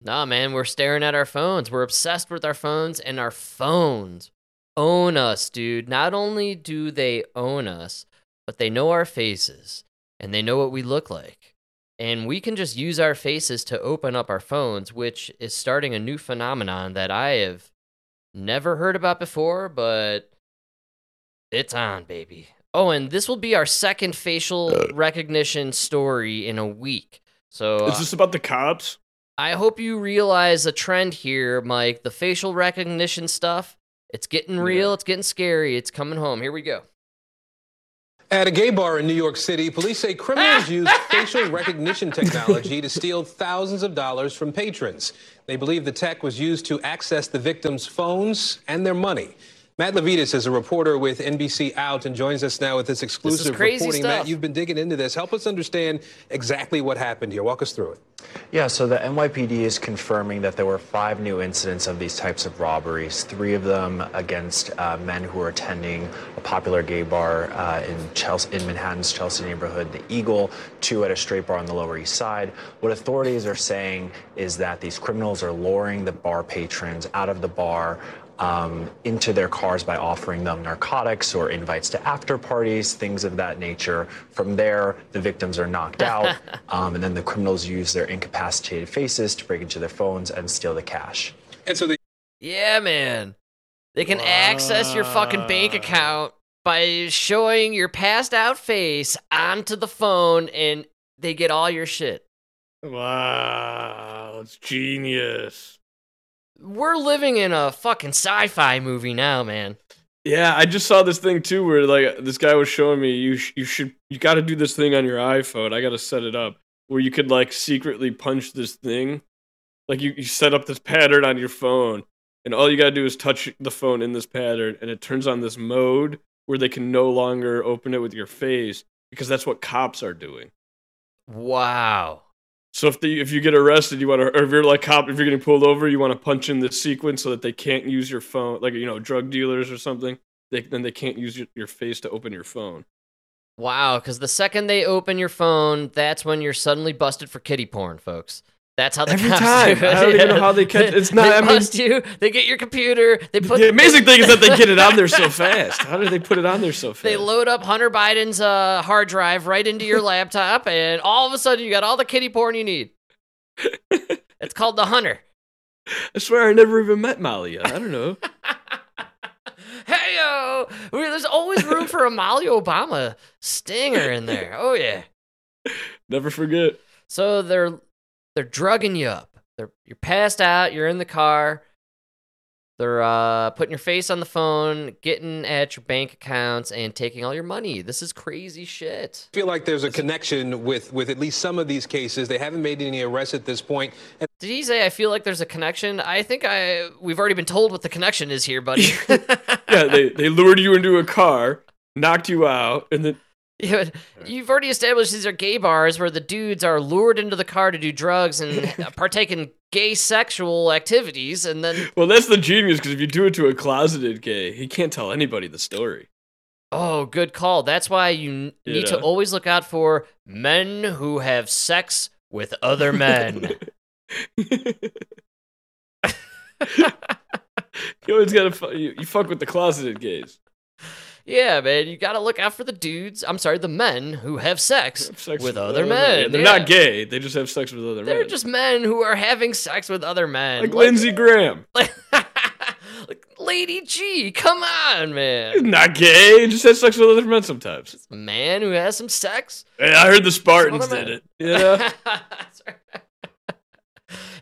Nah, man, we're staring at our phones. We're obsessed with our phones, and our phones own us, dude. Not only do they own us, but they know our faces and they know what we look like. And we can just use our faces to open up our phones, which is starting a new phenomenon that I have never heard about before, but it's on, baby. Oh, and this will be our second facial recognition story in a week. So
Is this about the cops?
I hope you realize a trend here, Mike. The facial recognition stuff, it's getting real, it's getting scary, it's coming home. Here we go.
At a gay bar in New York City, police say criminals used facial recognition technology to steal thousands of dollars from patrons. They believe the tech was used to access the victims' phones and their money. Matt Lavietes is a reporter with NBC Out and joins us now with this exclusive
crazy
reporting.
stuff.
Matt, you've been digging into this. Help us understand exactly what happened here. Walk us through it.
Yeah, so the NYPD is confirming that there were five new incidents of these types of robberies, three of them against uh, men who were attending a popular gay bar uh, in, Chelsea, in Manhattan's Chelsea neighborhood, the Eagle, two at a straight bar on the Lower East Side. What authorities are saying is that these criminals are luring the bar patrons out of the bar um, into their cars by offering them narcotics or invites to after parties, things of that nature. From there, the victims are knocked out, um, and then the criminals use their incapacitated faces to break into their phones and steal the cash.
And so the
Yeah, man. They can access your fucking bank account by showing your passed out face onto the phone and they get all your shit.
Wow, it's genius.
We're living in a fucking sci fi movie now, man.
Yeah, I just saw this thing too, where like this guy was showing me you sh- you should you got to do this thing on your iPhone. I got to set it up where you could like secretly punch this thing, like you you set up this pattern on your phone, and all you got to do is touch the phone in this pattern, and it turns on this mode where they can no longer open it with your face because that's what cops are doing.
Wow.
So if the if you get arrested, you want to, or if you're like cop, if you're getting pulled over, you want to punch in this sequence so that they can't use your phone, like you know, drug dealers or something. They then they can't use your, your face to open your phone.
Wow, because the second they open your phone, that's when you're suddenly busted for kitty porn, folks. That's how the
Every
cops
time.
do it.
I don't even know how they catch- it's not-
They
I mean-
bust you. They get your computer. They put
the amazing thing is that they get it on there so fast. How did they put it on there so fast?
They load up Hunter Biden's uh, hard drive right into your laptop, and all of a sudden you got all the kitty porn you need. it's called the Hunter.
I swear I never even met Malia. I don't know.
Hey yo, there's always room for a Malia Obama stinger in there. Oh yeah.
never forget.
So they're they're drugging you up. They're you're passed out. You're in the car. They're uh, putting your face on the phone, getting at your bank accounts, and taking all your money. This is crazy shit.
I feel like there's a connection with, with at least some of these cases. They haven't made any arrests at this point. And
Did he say I feel like there's a connection? I think I we've already been told what the connection is here, buddy.
yeah, they they lured you into a car. knocked you out, and then
Yeah, You've already established these are gay bars where the dudes are lured into the car to do drugs and partake in gay sexual activities, and then
well, that's the genius because if you do it to a closeted gay, he can't tell anybody the story.
oh, good call. That's why you
You
need to
always
look out for men who have sex with other men.
You always gotta you, you fuck with the closeted gays.
Yeah, man, you gotta look out for the dudes. I'm sorry, the men who have sex,
Sex
with other
Yeah,
men.
They're
Yeah.
not gay. They just have sex with other men.
They're just men who are having sex with other men.
like Lindsey Graham.
like Lady G, come on, man.
He's not gay. He just has sex with other men sometimes.
A man who has some sex.
Hey, I heard the Spartans did it. Yeah.
That's right.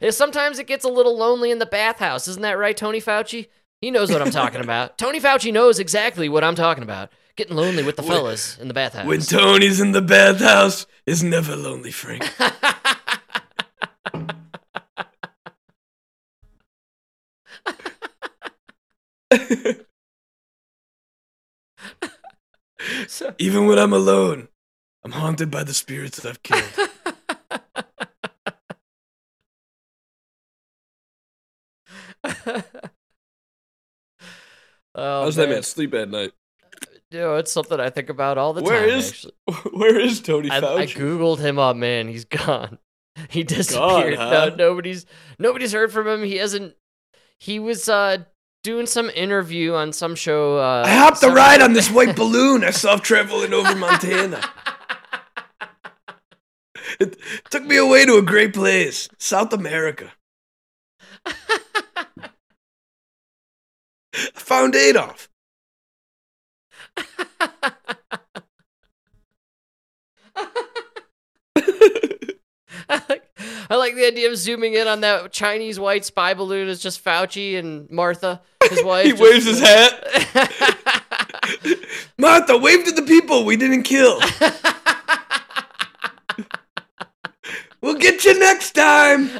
Yeah, sometimes it gets a little lonely in the bathhouse. Isn't that right, Tony Fauci? He knows what I'm talking about. Tony Fauci knows exactly what I'm talking about. Getting lonely with the fellas in the bathhouse.
when Tony's in the bathhouse, it's never lonely, Frank.
So-
Even when I'm alone, I'm haunted by the spirits that I've killed.
Oh,
How's that man sleep at night?
You know, it's something I think about all the
Where
time.
is-
actually.
Where is Tony
I,
Fauci?
I googled him up, man. He's gone. He disappeared.
huh?
No, nobody's nobody's heard from him. He hasn't. He was uh doing some interview on some show. Uh,
I hopped the ride on this white balloon I saw traveling over Montana. It took me away to a great place, South America. I found Adolf.
I like, I like the idea of zooming in on that Chinese white spy balloon. It's just Fauci and Martha, his wife.
He
just-
waves his hat. Martha, wave to the people we didn't kill. we'll get you next time.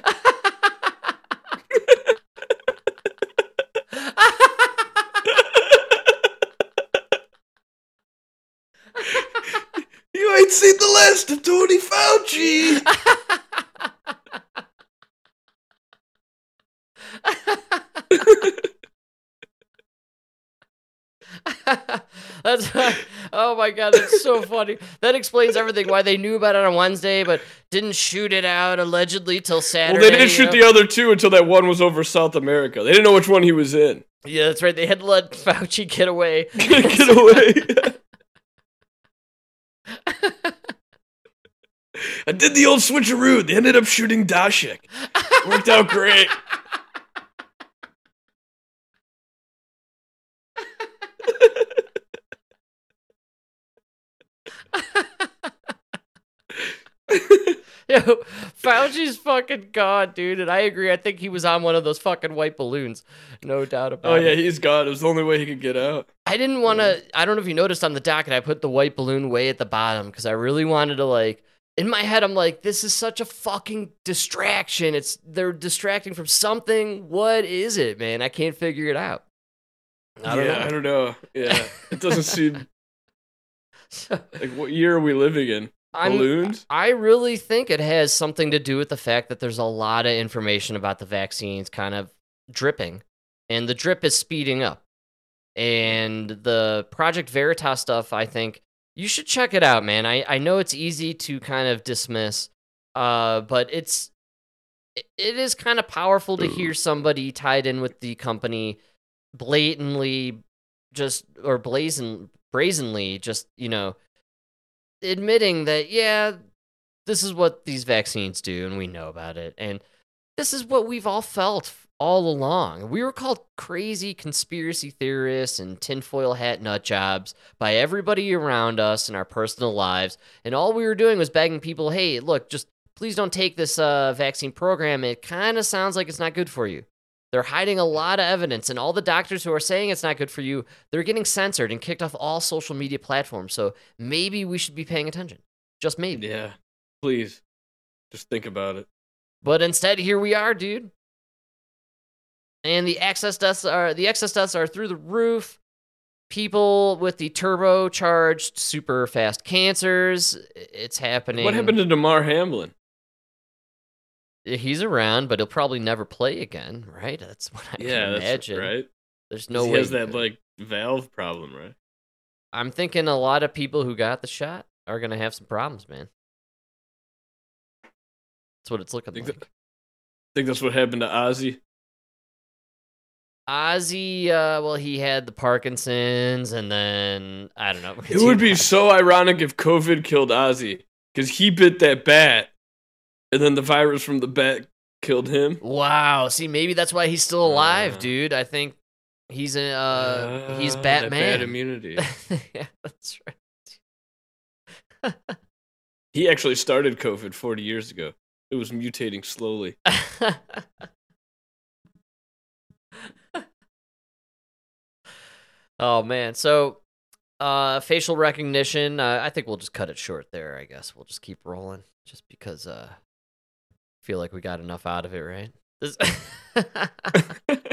you ain't seen the last of Tony Fauci.
That's oh my god, that's so funny. That explains everything. Why they knew about it on Wednesday, but didn't shoot it out allegedly till Saturday.
Well, they didn't shoot
know?
the other two until that one was over South America. They didn't know which one he was in.
Yeah, that's right. They had to let Fauci get away.
Get away. I did the old switcheroo. They ended up shooting Daszak. Worked out great.
Yo, Fauci's fucking god, dude, and I agree. I think he was on one of those fucking white balloons, no doubt about
oh,
it. Oh it.
yeah, he's gone. It was the only way he could get out.
I didn't want to. I don't know if you noticed on the docket, I put the white balloon way at the bottom because I really wanted to like. In my head, I'm like, this is such a fucking distraction. It's they're distracting from something. What is it, man? I can't figure it out. I don't
yeah,
know.
I don't know. Yeah, it doesn't seem
So,
like what year are we living in? Balloons?
I really think it has something to do with the fact that there's a lot of information about the vaccines kind of dripping, and the drip is speeding up. And the Project Veritas stuff, I think you should check it out, man. I, I know it's easy to kind of dismiss, uh, but it's it- it is kind of powerful to hear somebody tied in with the company blatantly just or blazon brazenly just you know admitting that yeah this is what these vaccines do and we know about it and this is what we've all felt all along we were called crazy conspiracy theorists and tinfoil hat nut jobs by everybody around us in our personal lives and all we were doing was begging people hey look just please don't take this uh, vaccine program it kind of sounds like it's not good for you they're hiding a lot of evidence, and all the doctors who are saying it's not good for you, they're getting censored and kicked off all social media platforms. So maybe we should be paying attention. Just maybe.
Yeah, please, just think about it.
But instead, here we are, dude. And the access deaths are the excess deaths are through the roof. people with the turbocharged super fast cancers. It's happening.
What happened to Damar Hamlin?
He's around, but he'll probably never play again, right? That's what I
yeah,
can
that's
imagine.
right.
There's no
he
way.
has that like valve problem, right?
I'm thinking a lot of people who got the shot are gonna have some problems, man. That's what it's looking
Think
like.
that- think that's what happened to Ozzy.
Ozzy, uh, well, he had the Parkinson's, and then I don't know.
It would be so ironic if COVID killed Ozzy because he bit that bat, and then the virus from the bat killed him.
Wow. See, maybe that's why he's still alive,
Uh.
dude. I think he's a uh, he's
Ah, that
Batman.
bad immunity.
yeah, that's right.
He actually started COVID 40 years ago. It was mutating slowly.
Oh man. So, uh, facial recognition. Uh, I think we'll just cut it short there. I guess we'll just keep rolling, just because uh, I feel like we got enough out of it, right? This-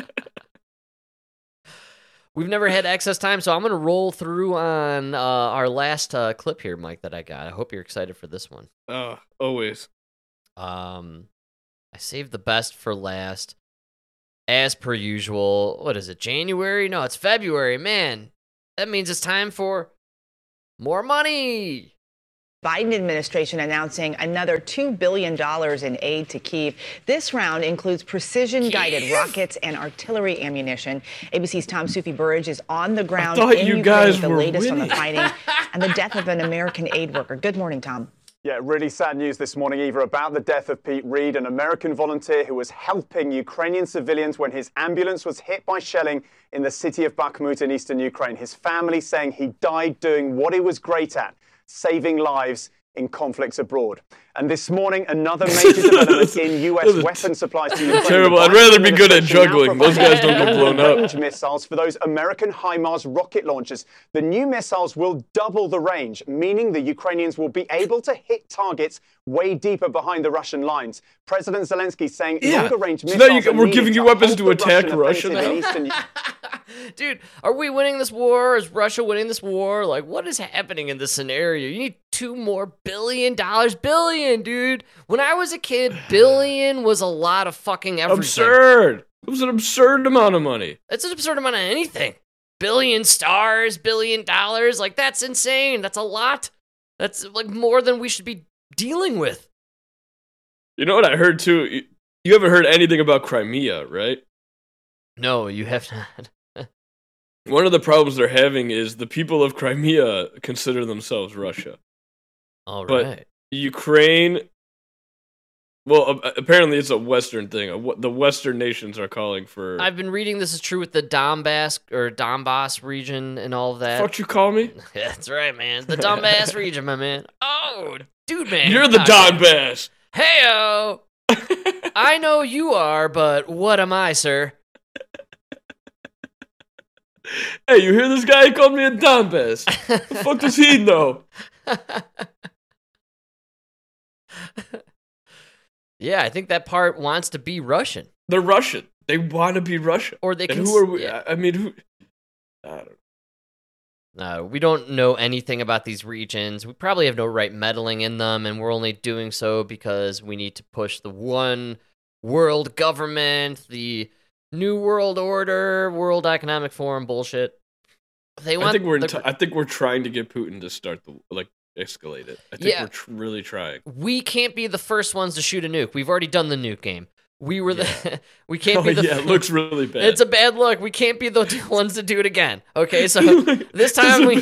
We've never had excess time, so I'm gonna roll through on uh, our last uh, clip here, Mike, that I got. I hope you're excited for this one.
Oh, always.
Um, I saved the best for last, as per usual. What is it? January? No, it's February. Man, that means it's time for more money.
Biden administration announcing another $2 billion in aid to Kiev. This round includes precision guided
Kyiv?
rockets and artillery ammunition. ABC's Tom Soufi Burridge is on the ground
thought
in
you
Ukraine
guys
with the
were
latest on the fighting and the death of an American aid worker. Good morning, Tom.
Yeah, really sad news this morning, Eva, about the death of Pete Reed, an American volunteer who was helping Ukrainian civilians when his ambulance was hit by shelling in the city of Bakhmut in eastern Ukraine. His family saying he died doing what he was great at saving lives in conflicts abroad. And this morning, another major development in U.S. weapon supplies to Ukraine.
Terrible. I'd rather be good at juggling. Those guys don't get blown up.
range missiles for those American HIMARS rocket launchers. The new missiles will double the range, meaning the Ukrainians will be able to hit targets way deeper behind the Russian lines. President Zelensky saying
Yeah.
longer range
So now you,
are
we're giving you weapons to attack
Russian
Russia now.
eastern
Dude, are we winning this war? Is Russia winning this war? Like, what is happening in this scenario? You need two more billion dollars. Billion, dude. When I was a kid, billion was a lot of fucking everything.
Absurd. It was an absurd amount of money.
It's an absurd amount of anything. Billion stars, billion dollars. Like, that's insane. That's a lot. That's like more than we should be dealing with.
You know what I heard too? You, haven't heard anything about Crimea, right?
No, you have not.
One of the problems they're having is the people of Crimea consider themselves Russia.
All right.
But
right.
Ukraine, well, apparently it's a Western thing. The Western nations are calling for.
I've been reading this is true with the Donbass or Donbass region and all of that.
Fuck you call me?
That's right, man. The Donbass region, my man. Oh, dude, man.
You're the. Donbass.
Heyo. I know you are, but what am I, sir?
Hey, you hear this guy? He called me a Donbass. the fuck does he know?
Yeah, I think that part wants to be Russian.
They're Russian. They want to be Russian.
Or they
And
can
who are we?
yeah.
I mean, who? I don't
No, we don't know anything about these regions. We probably have no right meddling in them, and we're only doing so because we need to push the one world government, the new world order, World Economic Forum bullshit. They want
I think we're.
The-
t- I think we're trying to get Putin to start the like escalate it. I think
Yeah.
we're tr- really trying.
we can't be the first ones to shoot a nuke. We've already done the nuke game. We were the we can't
Oh,
be the
yeah, it looks really bad.
It's a bad look. We can't be the ones to do it again. Okay, so this time we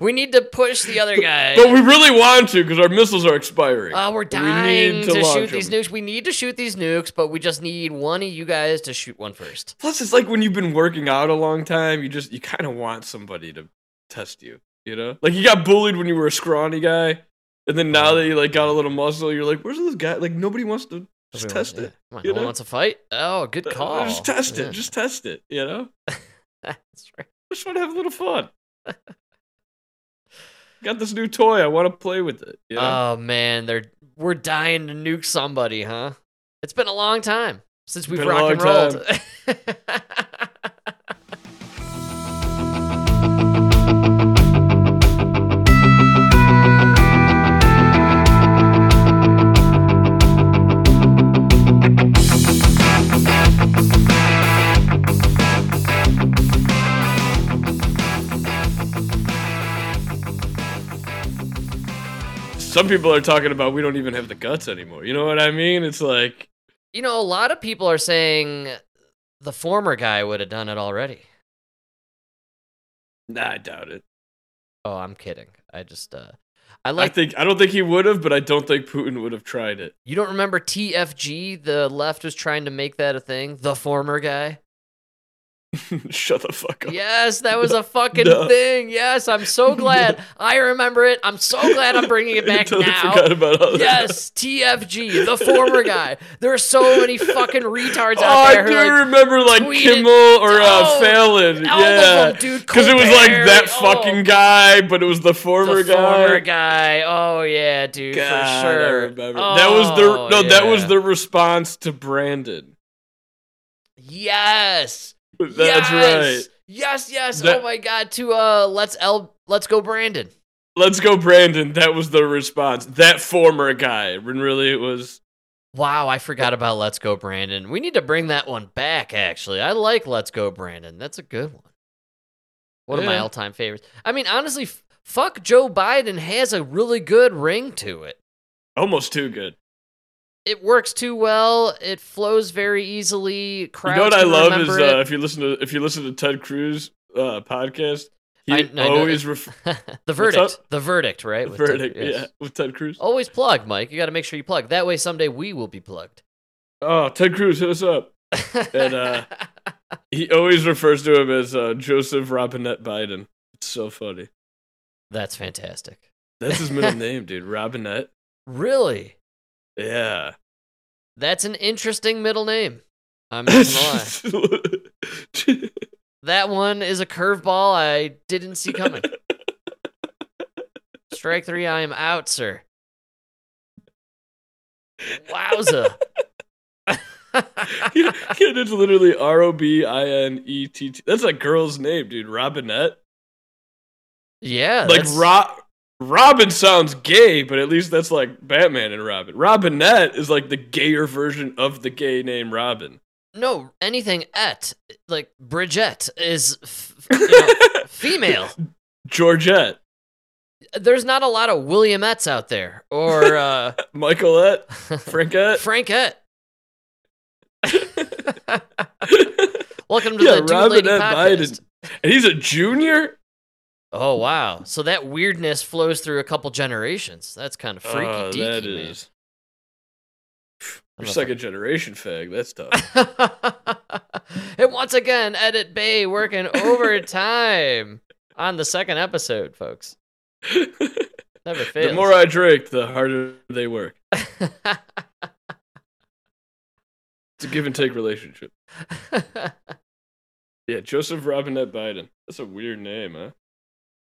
we need to push the other guy.
But we really want to because our missiles are expiring.
Oh, we're
We
dying
need
to,
launch
shoot these nukes. We need to shoot these nukes, but we just need one of you guys to shoot one first.
Plus, it's like when you've been working out a long time, you just you kind of want somebody to test you. You know, like you got bullied when you were a scrawny guy, and then now that you like got a little muscle, you're like, "Where's this guy?" Like nobody wants to just
Everyone-
test
yeah.
it.
Come on,
you
no one
know?
wants to fight. Oh, good
Uh,
call.
Just test
Yeah.
it. Just test it. You know.
That's right.
Just want to have a little fun. got this new toy. I want to play with it. You know?
Oh man, they're we're dying to nuke somebody, huh? It's been a long time since we've rock and rolled.
some people are talking about we don't even have the guts anymore. You know what I mean? It's like
You know, a lot of people are saying the former guy would have done it already.
Nah, I doubt it.
Oh, I'm kidding. I just uh I
I
like
think I don't think he would have, but I don't think Putin would have tried it.
You don't remember TFG? The left was trying to make that a thing. The former guy.
Shut the fuck up.
Yes, that was a fucking
No.
thing. Yes, I'm so glad. I remember it. I'm so glad I'm bringing it back
totally
now.
forgot about all
yes, TFG, the former guy. There are so many fucking retards
Oh,
out
I do
like
remember like Kimmel or uh,
Oh,
Fallon. yeah,
dude.
Because it was like that
oh.
fucking guy, but it was the former guy.
the
guy.
former guy. Oh yeah, dude,
God,
for sure.
that was the
Oh,
no. That was the response to Brandon.
Yes.
That's
yes!
right.
Yes, yes.
That-
oh my god. To uh let's L let's go Brandon.
Let's go, Brandon. That was the response. That former guy. When really it was.
Wow, I forgot about Let's Go Brandon. We need to bring that one back actually. I like Let's Go Brandon. That's a good one. One of my all-time favorites. I mean, honestly, f- fuck Joe Biden has a really good ring to it.
Almost too good.
It works too well. It flows very easily. Crowds
you know what I love is uh, if you listen to if you listen to Ted Cruz uh, podcast, he
I- I
always
it-
ref-
the verdict. The verdict, right?
The
with Ted-
verdict,
yes.
yeah, with Ted Cruz.
Always plug, Mike. You got to make sure you plug. That way, someday we will be plugged.
Oh, Ted Cruz, hit us up. and uh, he always refers to him as uh, Joseph Robinette Biden. It's so funny.
That's fantastic.
That's his middle name, dude. Robinette.
Really?
Yeah.
That's an interesting middle name. I'm not gonna lie. that one is a curveball I didn't see coming. Strike three, I am out, sir. Wowza.
yeah, it's literally R O B I N E T T. That's a girl's name, dude. Robinette.
Yeah.
like
that's-
Ro- Robin sounds gay, but at least that's like Batman and Robin. Robinette is like the gayer version of the gay name Robin.
No, anything et, like Bridget, is f- you know, female.
Georgette,
There's not a lot of Williamettes out there. Or uh,
Michaelette, Frankette.
Frankette. Welcome to
yeah,
the
Robinette
podcast.
Biden, and he's a junior.
Oh wow! So that weirdness flows through a couple generations. That's kind of freaky
Oh,
deaky,
that is. You're second generation fag. That's tough.
and once again, Edit Bay working overtime on the second episode, folks. Never fails.
the more I drink, the harder they work. It's a give and take relationship. Yeah, Joseph Robinette Biden. That's a weird name, huh?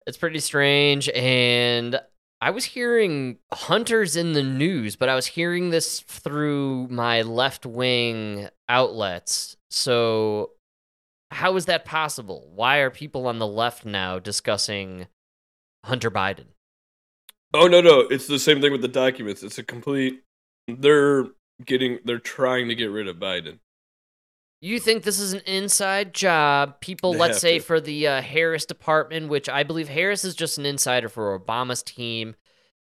It's pretty strange. And I was hearing hunters in the news, but I was hearing this through my left wing outlets. So, how is that possible? Why are people on the left now discussing Hunter Biden?
Oh no, no, it's the same thing with the documents. It's a complete. They're getting. They're trying to get rid of Biden.
You think this is an inside job? People,
They
let's say,
to.
for the uh, Harris department, which I believe Harris is just an insider for Obama's team.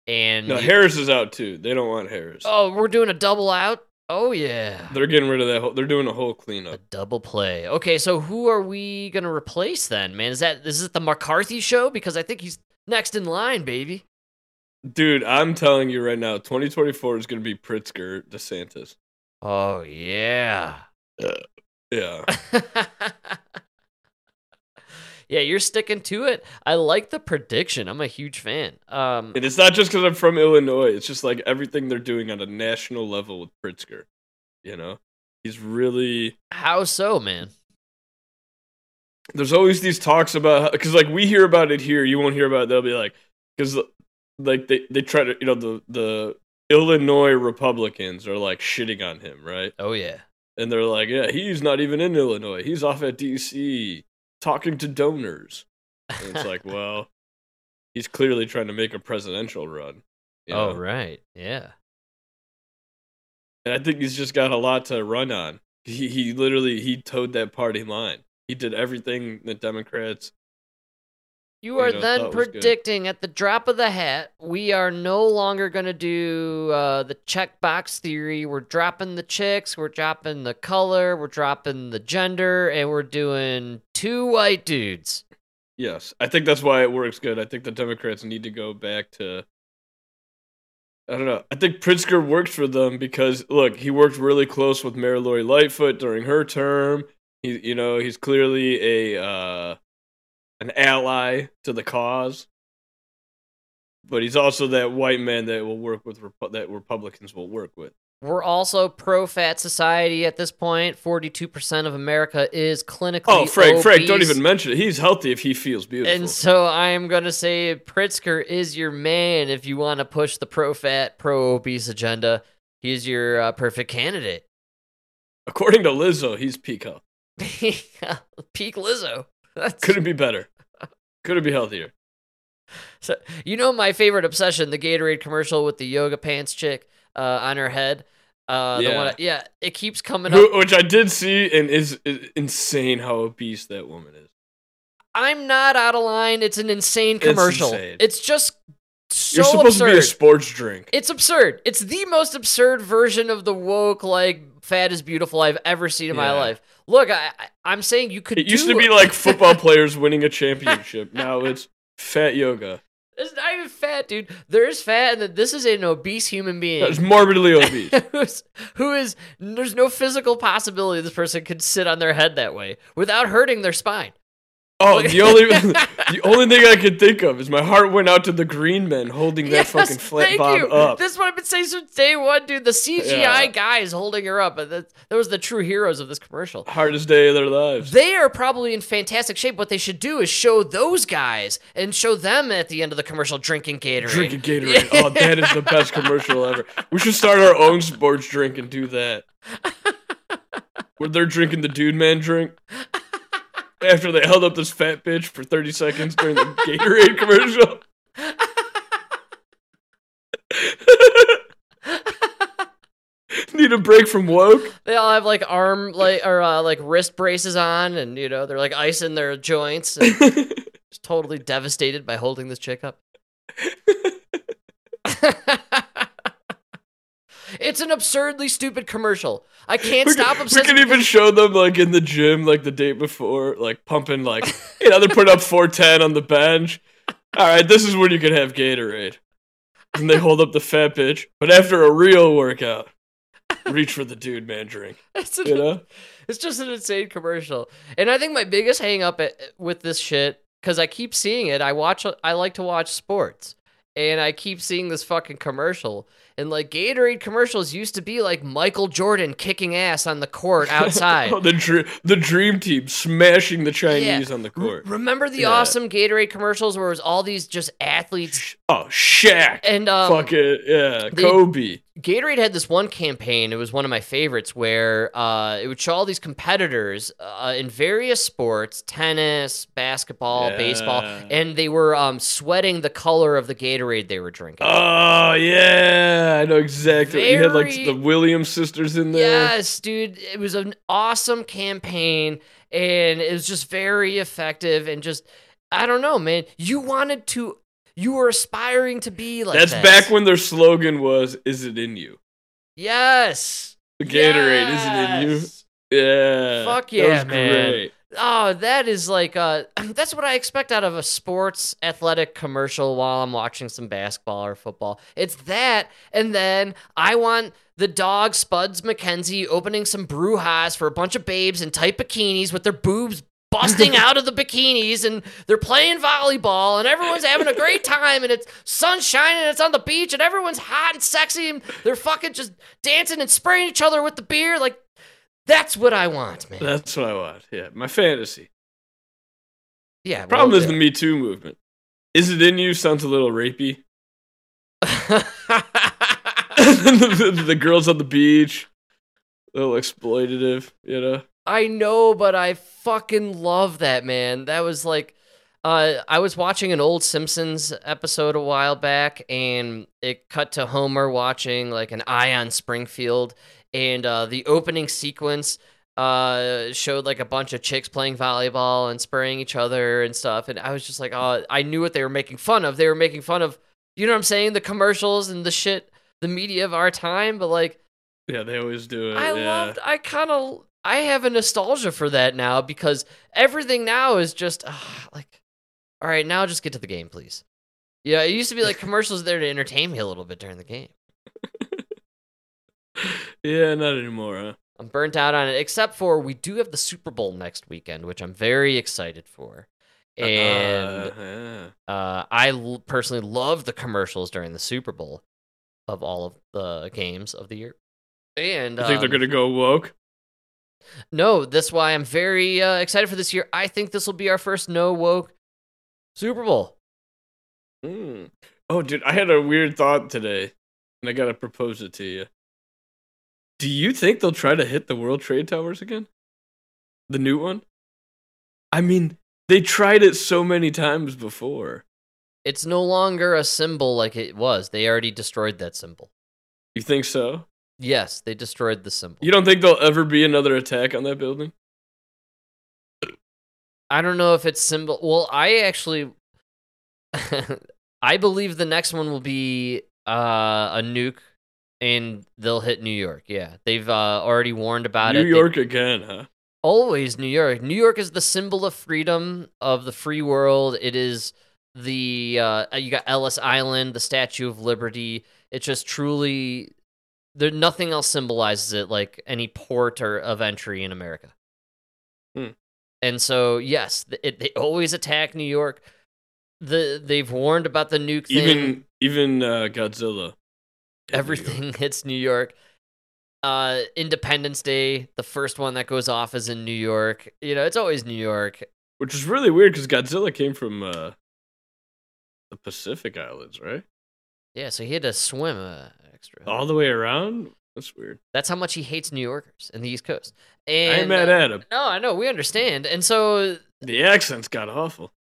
And
No,
you-
Harris is out too. They don't want Harris.
Oh, we're doing a double out. Oh yeah,
They're getting rid of that. Whole, they're doing a whole cleanup.
A double play. Okay, so who are we gonna replace then, man? Is that is it the McCarthy show? Because I think he's next in line, baby.
Dude, I'm telling you right now, 2024 is going to be Pritzker DeSantis.
Oh yeah.
Yeah.
yeah, you're sticking to it. I like the prediction. I'm a huge fan. Um,
and it's not just because I'm from Illinois. It's just like everything they're doing on a national level with Pritzker. You know, he's really.
how so, man?
There's always these talks about because like we hear about it here, you won't hear about. It. They'll be like because like they they try to you know the the Illinois Republicans are like shitting on him, right?
Oh yeah.
And they're like, yeah, he's not even in Illinois. He's off at DC talking to donors. And it's like, well, he's clearly trying to make a presidential run.
Oh
know?
right. Yeah.
And I think he's just got a lot to run on. He he literally he towed that party line. He did everything the Democrats.
You are
know,
then predicting at the drop of the hat, we are no longer going to do uh, the checkbox theory. We're dropping the chicks, we're dropping the color, we're dropping the gender, and we're doing two white dudes.
Yes, I think that's why it works good. I think the Democrats need to go back to. I don't know. I think Pritzker works for them because look, he worked really close with Mayor Lori Lightfoot during her term. He, you know, he's clearly a uh, an ally to the cause. But he's also that white man that will work with Repu- that Republicans will work with.
We're also pro fat society at this point. 42% of America is clinically
Oh, Frank, Frank, don't even mention it. He's healthy if he feels beautiful.
And so I'm going to say Pritzker is your man if you want to push the pro fat, pro obese agenda. He's your uh, perfect candidate.
According to Lizzo, he's peak health.
Peak Lizzo.
Couldn't be better. Couldn't be healthier.
so, you know my favorite obsession, the Gatorade commercial with the yoga pants chick uh, on her head. Uh, the one,
Yeah.
yeah, it keeps coming up.
Who, which I did see, and is, is insane how obese that woman is.
I'm not out of line. It's an insane commercial.
insane.
It's just so
You're supposed
absurd.
to be a sports drink.
It's absurd. It's the most absurd version of the woke, like fat is beautiful I've ever seen in my life. Look, I, I, I'm saying you could.
It used to be like football players winning a championship. Now it's fat yoga.
It's not even fat, dude. There's fat, and then this is an obese human being.
That's morbidly obese.
who's, who is there's no physical possibility this person could sit on their head that way without hurting their spine.
Oh, the only the only thing I could think of is my heart went out to the green men holding that fucking flat
thank
bob
you.
up.
This is what I've been saying since day one, dude. The CGI
Yeah.
guys holding her up. That, that was the true heroes of this commercial.
Hardest day of their lives.
They are probably in fantastic shape. What they should do is show those guys and show them at the end of the commercial drinking Gatorade.
Drinking Gatorade. Oh, that is the best commercial ever. We should start our own sports drink and do that. Where they're drinking the dude man drink. After they held up this fat bitch for 30 seconds during the Gatorade commercial. Need a break from woke?
They all have like arm like or uh, like wrist braces on, and you know they're like icing their joints. And just totally devastated by holding this chick up. it's an absurdly stupid commercial. I can't
We
stop
can, we can even show them like in the gym, like the day before, like pumping, like you know, they're putting up 410 on the bench. All right, this is when you can have Gatorade, and they hold up the fat bitch. But after a real workout, reach for the dude man drink.
It's, an-
You know?
it's just an insane commercial. And I think my biggest hang up at, eh, with this shit, because I keep seeing it, I watch, I like to watch sports. And I keep seeing this fucking commercial. And like Gatorade commercials used to be like Michael Jordan kicking ass on the court outside.
Oh, the dr- the dream team smashing the Chinese on the court.
Remember the
Yeah.
awesome Gatorade commercials where it was all these just athletes?
Oh, Shaq.
And um,
Fuck it, yeah, Kobe.
Gatorade had this one campaign. It was one of my favorites where uh, it would show all these competitors uh, in various sports tennis, basketball, baseball and they were um, sweating the color of the Gatorade they were drinking.
Oh yeah, I know exactly. you had like the Williams sisters in there.
Yes, dude. It was an awesome campaign and it was just very effective and just, I don't know, man. You wanted to, you were aspiring to be like
That's
this.
back when their slogan was "Is it in you?"
Yes.
The Gatorade is it in you? Yeah.
Fuck
that
yeah,
was
man.
great.
Oh, that is like uh that's what I expect out of a sports athletic commercial while I'm watching some basketball or football. It's that and then I want the dog Spuds MacKenzie opening some brewhas for a bunch of babes in tight bikinis with their boobs busting out of the bikinis and they're playing volleyball and everyone's having a great time and it's sun shining and it's on the beach and everyone's hot and sexy and they're fucking just dancing and spraying each other with the beer like that's what I want, man.
That's what I want. Yeah, my fantasy.
Yeah.
Problem
well,
is the Me Too movement. Is it in you? Sounds a little rapey. the, the girls on the beach, a little exploitative. You know.
I know, but I fucking love that man. That was like uh I was watching an old Simpsons episode a while back and it cut to Homer watching like an eye on Springfield and uh the opening sequence uh showed like a bunch of chicks playing volleyball and spraying each other and stuff and I was just like oh I knew what they were making fun of they were making fun of you know what I'm saying the commercials and the shit the media of our time but like
Yeah, they always do it.
I
yeah.
loved I kind of I have a nostalgia for that now because everything now is just uh, like all right now just get to the game please yeah it used to be like commercials there to entertain me a little bit during the game
Yeah, not anymore, huh?
I'm burnt out on it, except for we do have the Super Bowl next weekend, which I'm very excited for. And
Uh,
uh, I l- personally love the commercials during the Super Bowl of all of the games of the year. And
I think they're
um,
gonna go woke.
No, that's why I'm very uh, excited for this year. I think this will be our first no woke Super Bowl.
Mm. Oh, dude, I had a weird thought today, and I gotta propose it to you. Do you think they'll try to hit the World Trade Towers again? The new one? I mean, they tried it so many times before.
It's no longer a symbol like it was. They already destroyed that symbol.
You think so?
Yes, they destroyed the symbol.
You don't think there'll ever be another attack on that building?
I don't know if it's symbol. Well, I actually, I believe the next one will be uh, a nuke, and they'll hit New York. Yeah, they've uh, already warned about
New
it. New
York again, huh?
always New York. New York is the symbol of freedom of the free world. It is the uh, you got Ellis Island, the Statue of Liberty. It's just truly there. Nothing else symbolizes it like any port or of entry in America.
Hmm.
And so, yes, it, they always attack New York. The they've warned about the nuke thing.
Even even uh, Godzilla.
Everything hits New York. Uh, Independence Day, the first one that goes off is in New York. You know, it's always New York.
Which is really weird because Godzilla came from uh, the Pacific Islands, right?
Yeah, so he had to swim uh, extra.
All the way around? That's weird.
That's how much he hates New Yorkers and the East Coast.
I
And
ain't mad
uh,
at him.
No, I know we understand, and so
The accents got awful.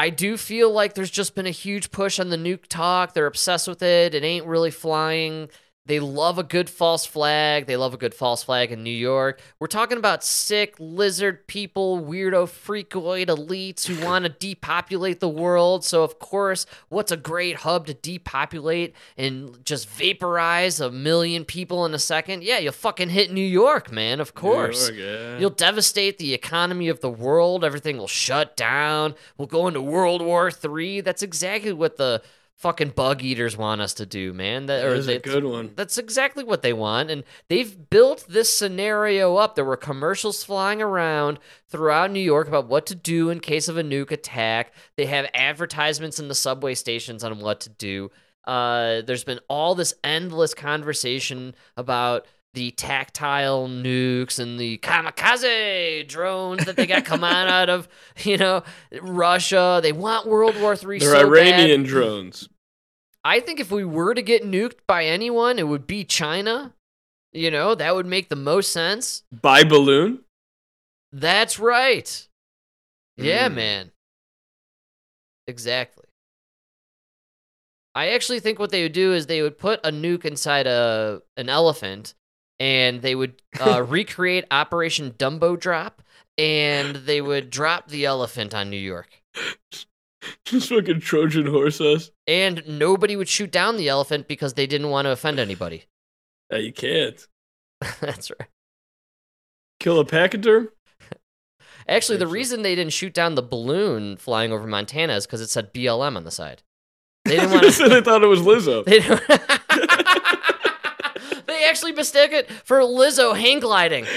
I do feel like there's just been a huge push on the nuke talk. They're obsessed with it. It ain't really flying. They love a good false flag. They love a good false flag in New York. We're talking about sick lizard people, weirdo freakoid elites who want to depopulate the world. So, of course, what's a great hub to depopulate and just vaporize a million people in a second? Yeah, you'll fucking hit New York, man. Of course.
York, yeah.
You'll devastate the economy of the world. Everything will shut down. We'll go into World War III. That's exactly what the fucking bug eaters want us to do, man. That,
That
or
is a good one.
That's exactly what they want. And they've built this scenario up. There were commercials flying around throughout New York about what to do in case of a nuke attack. They have advertisements in the subway stations on what to do. Uh, there's been all this endless conversation about the tactile nukes and the kamikaze drones that they got come on out of, you know, Russia. They want World War Three.
They're
so bad.
Iranian drones.
I think if we were to get nuked by anyone, it would be China. You know, that would make the most sense.
By balloon?
That's right. Yeah,
Mm.
man. Exactly. I actually think what they would do is they would put a nuke inside a an elephant and they would uh, recreate Operation Dumbo Drop and they would drop the elephant on New York.
Just fucking Trojan horse us.
And nobody would shoot down the elephant because they didn't want to offend anybody.
Yeah, you can't.
That's right.
Kill a pachyderm?
Actually, the reason they didn't shoot down the balloon flying over Montana is because it said BLM on the side. They didn't want
to. they thought it was Lizzo.
They, didn't- actually mistake it for Lizzo hang gliding.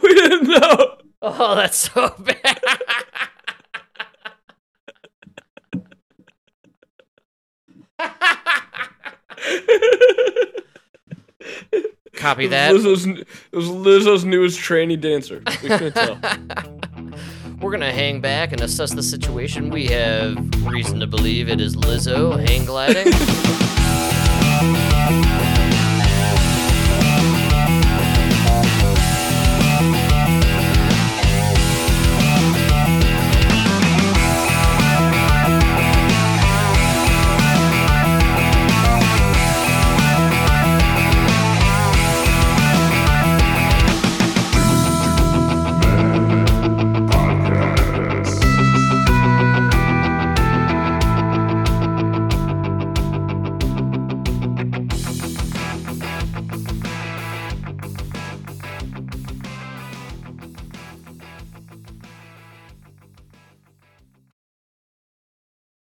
We didn't know.
Oh, that's so bad. Copy that.
It was Lizzo's, it was Lizzo's newest trainee dancer. We couldn't tell.
We're gonna hang back and assess the situation. We have reason to believe it is Lizzo hang gliding.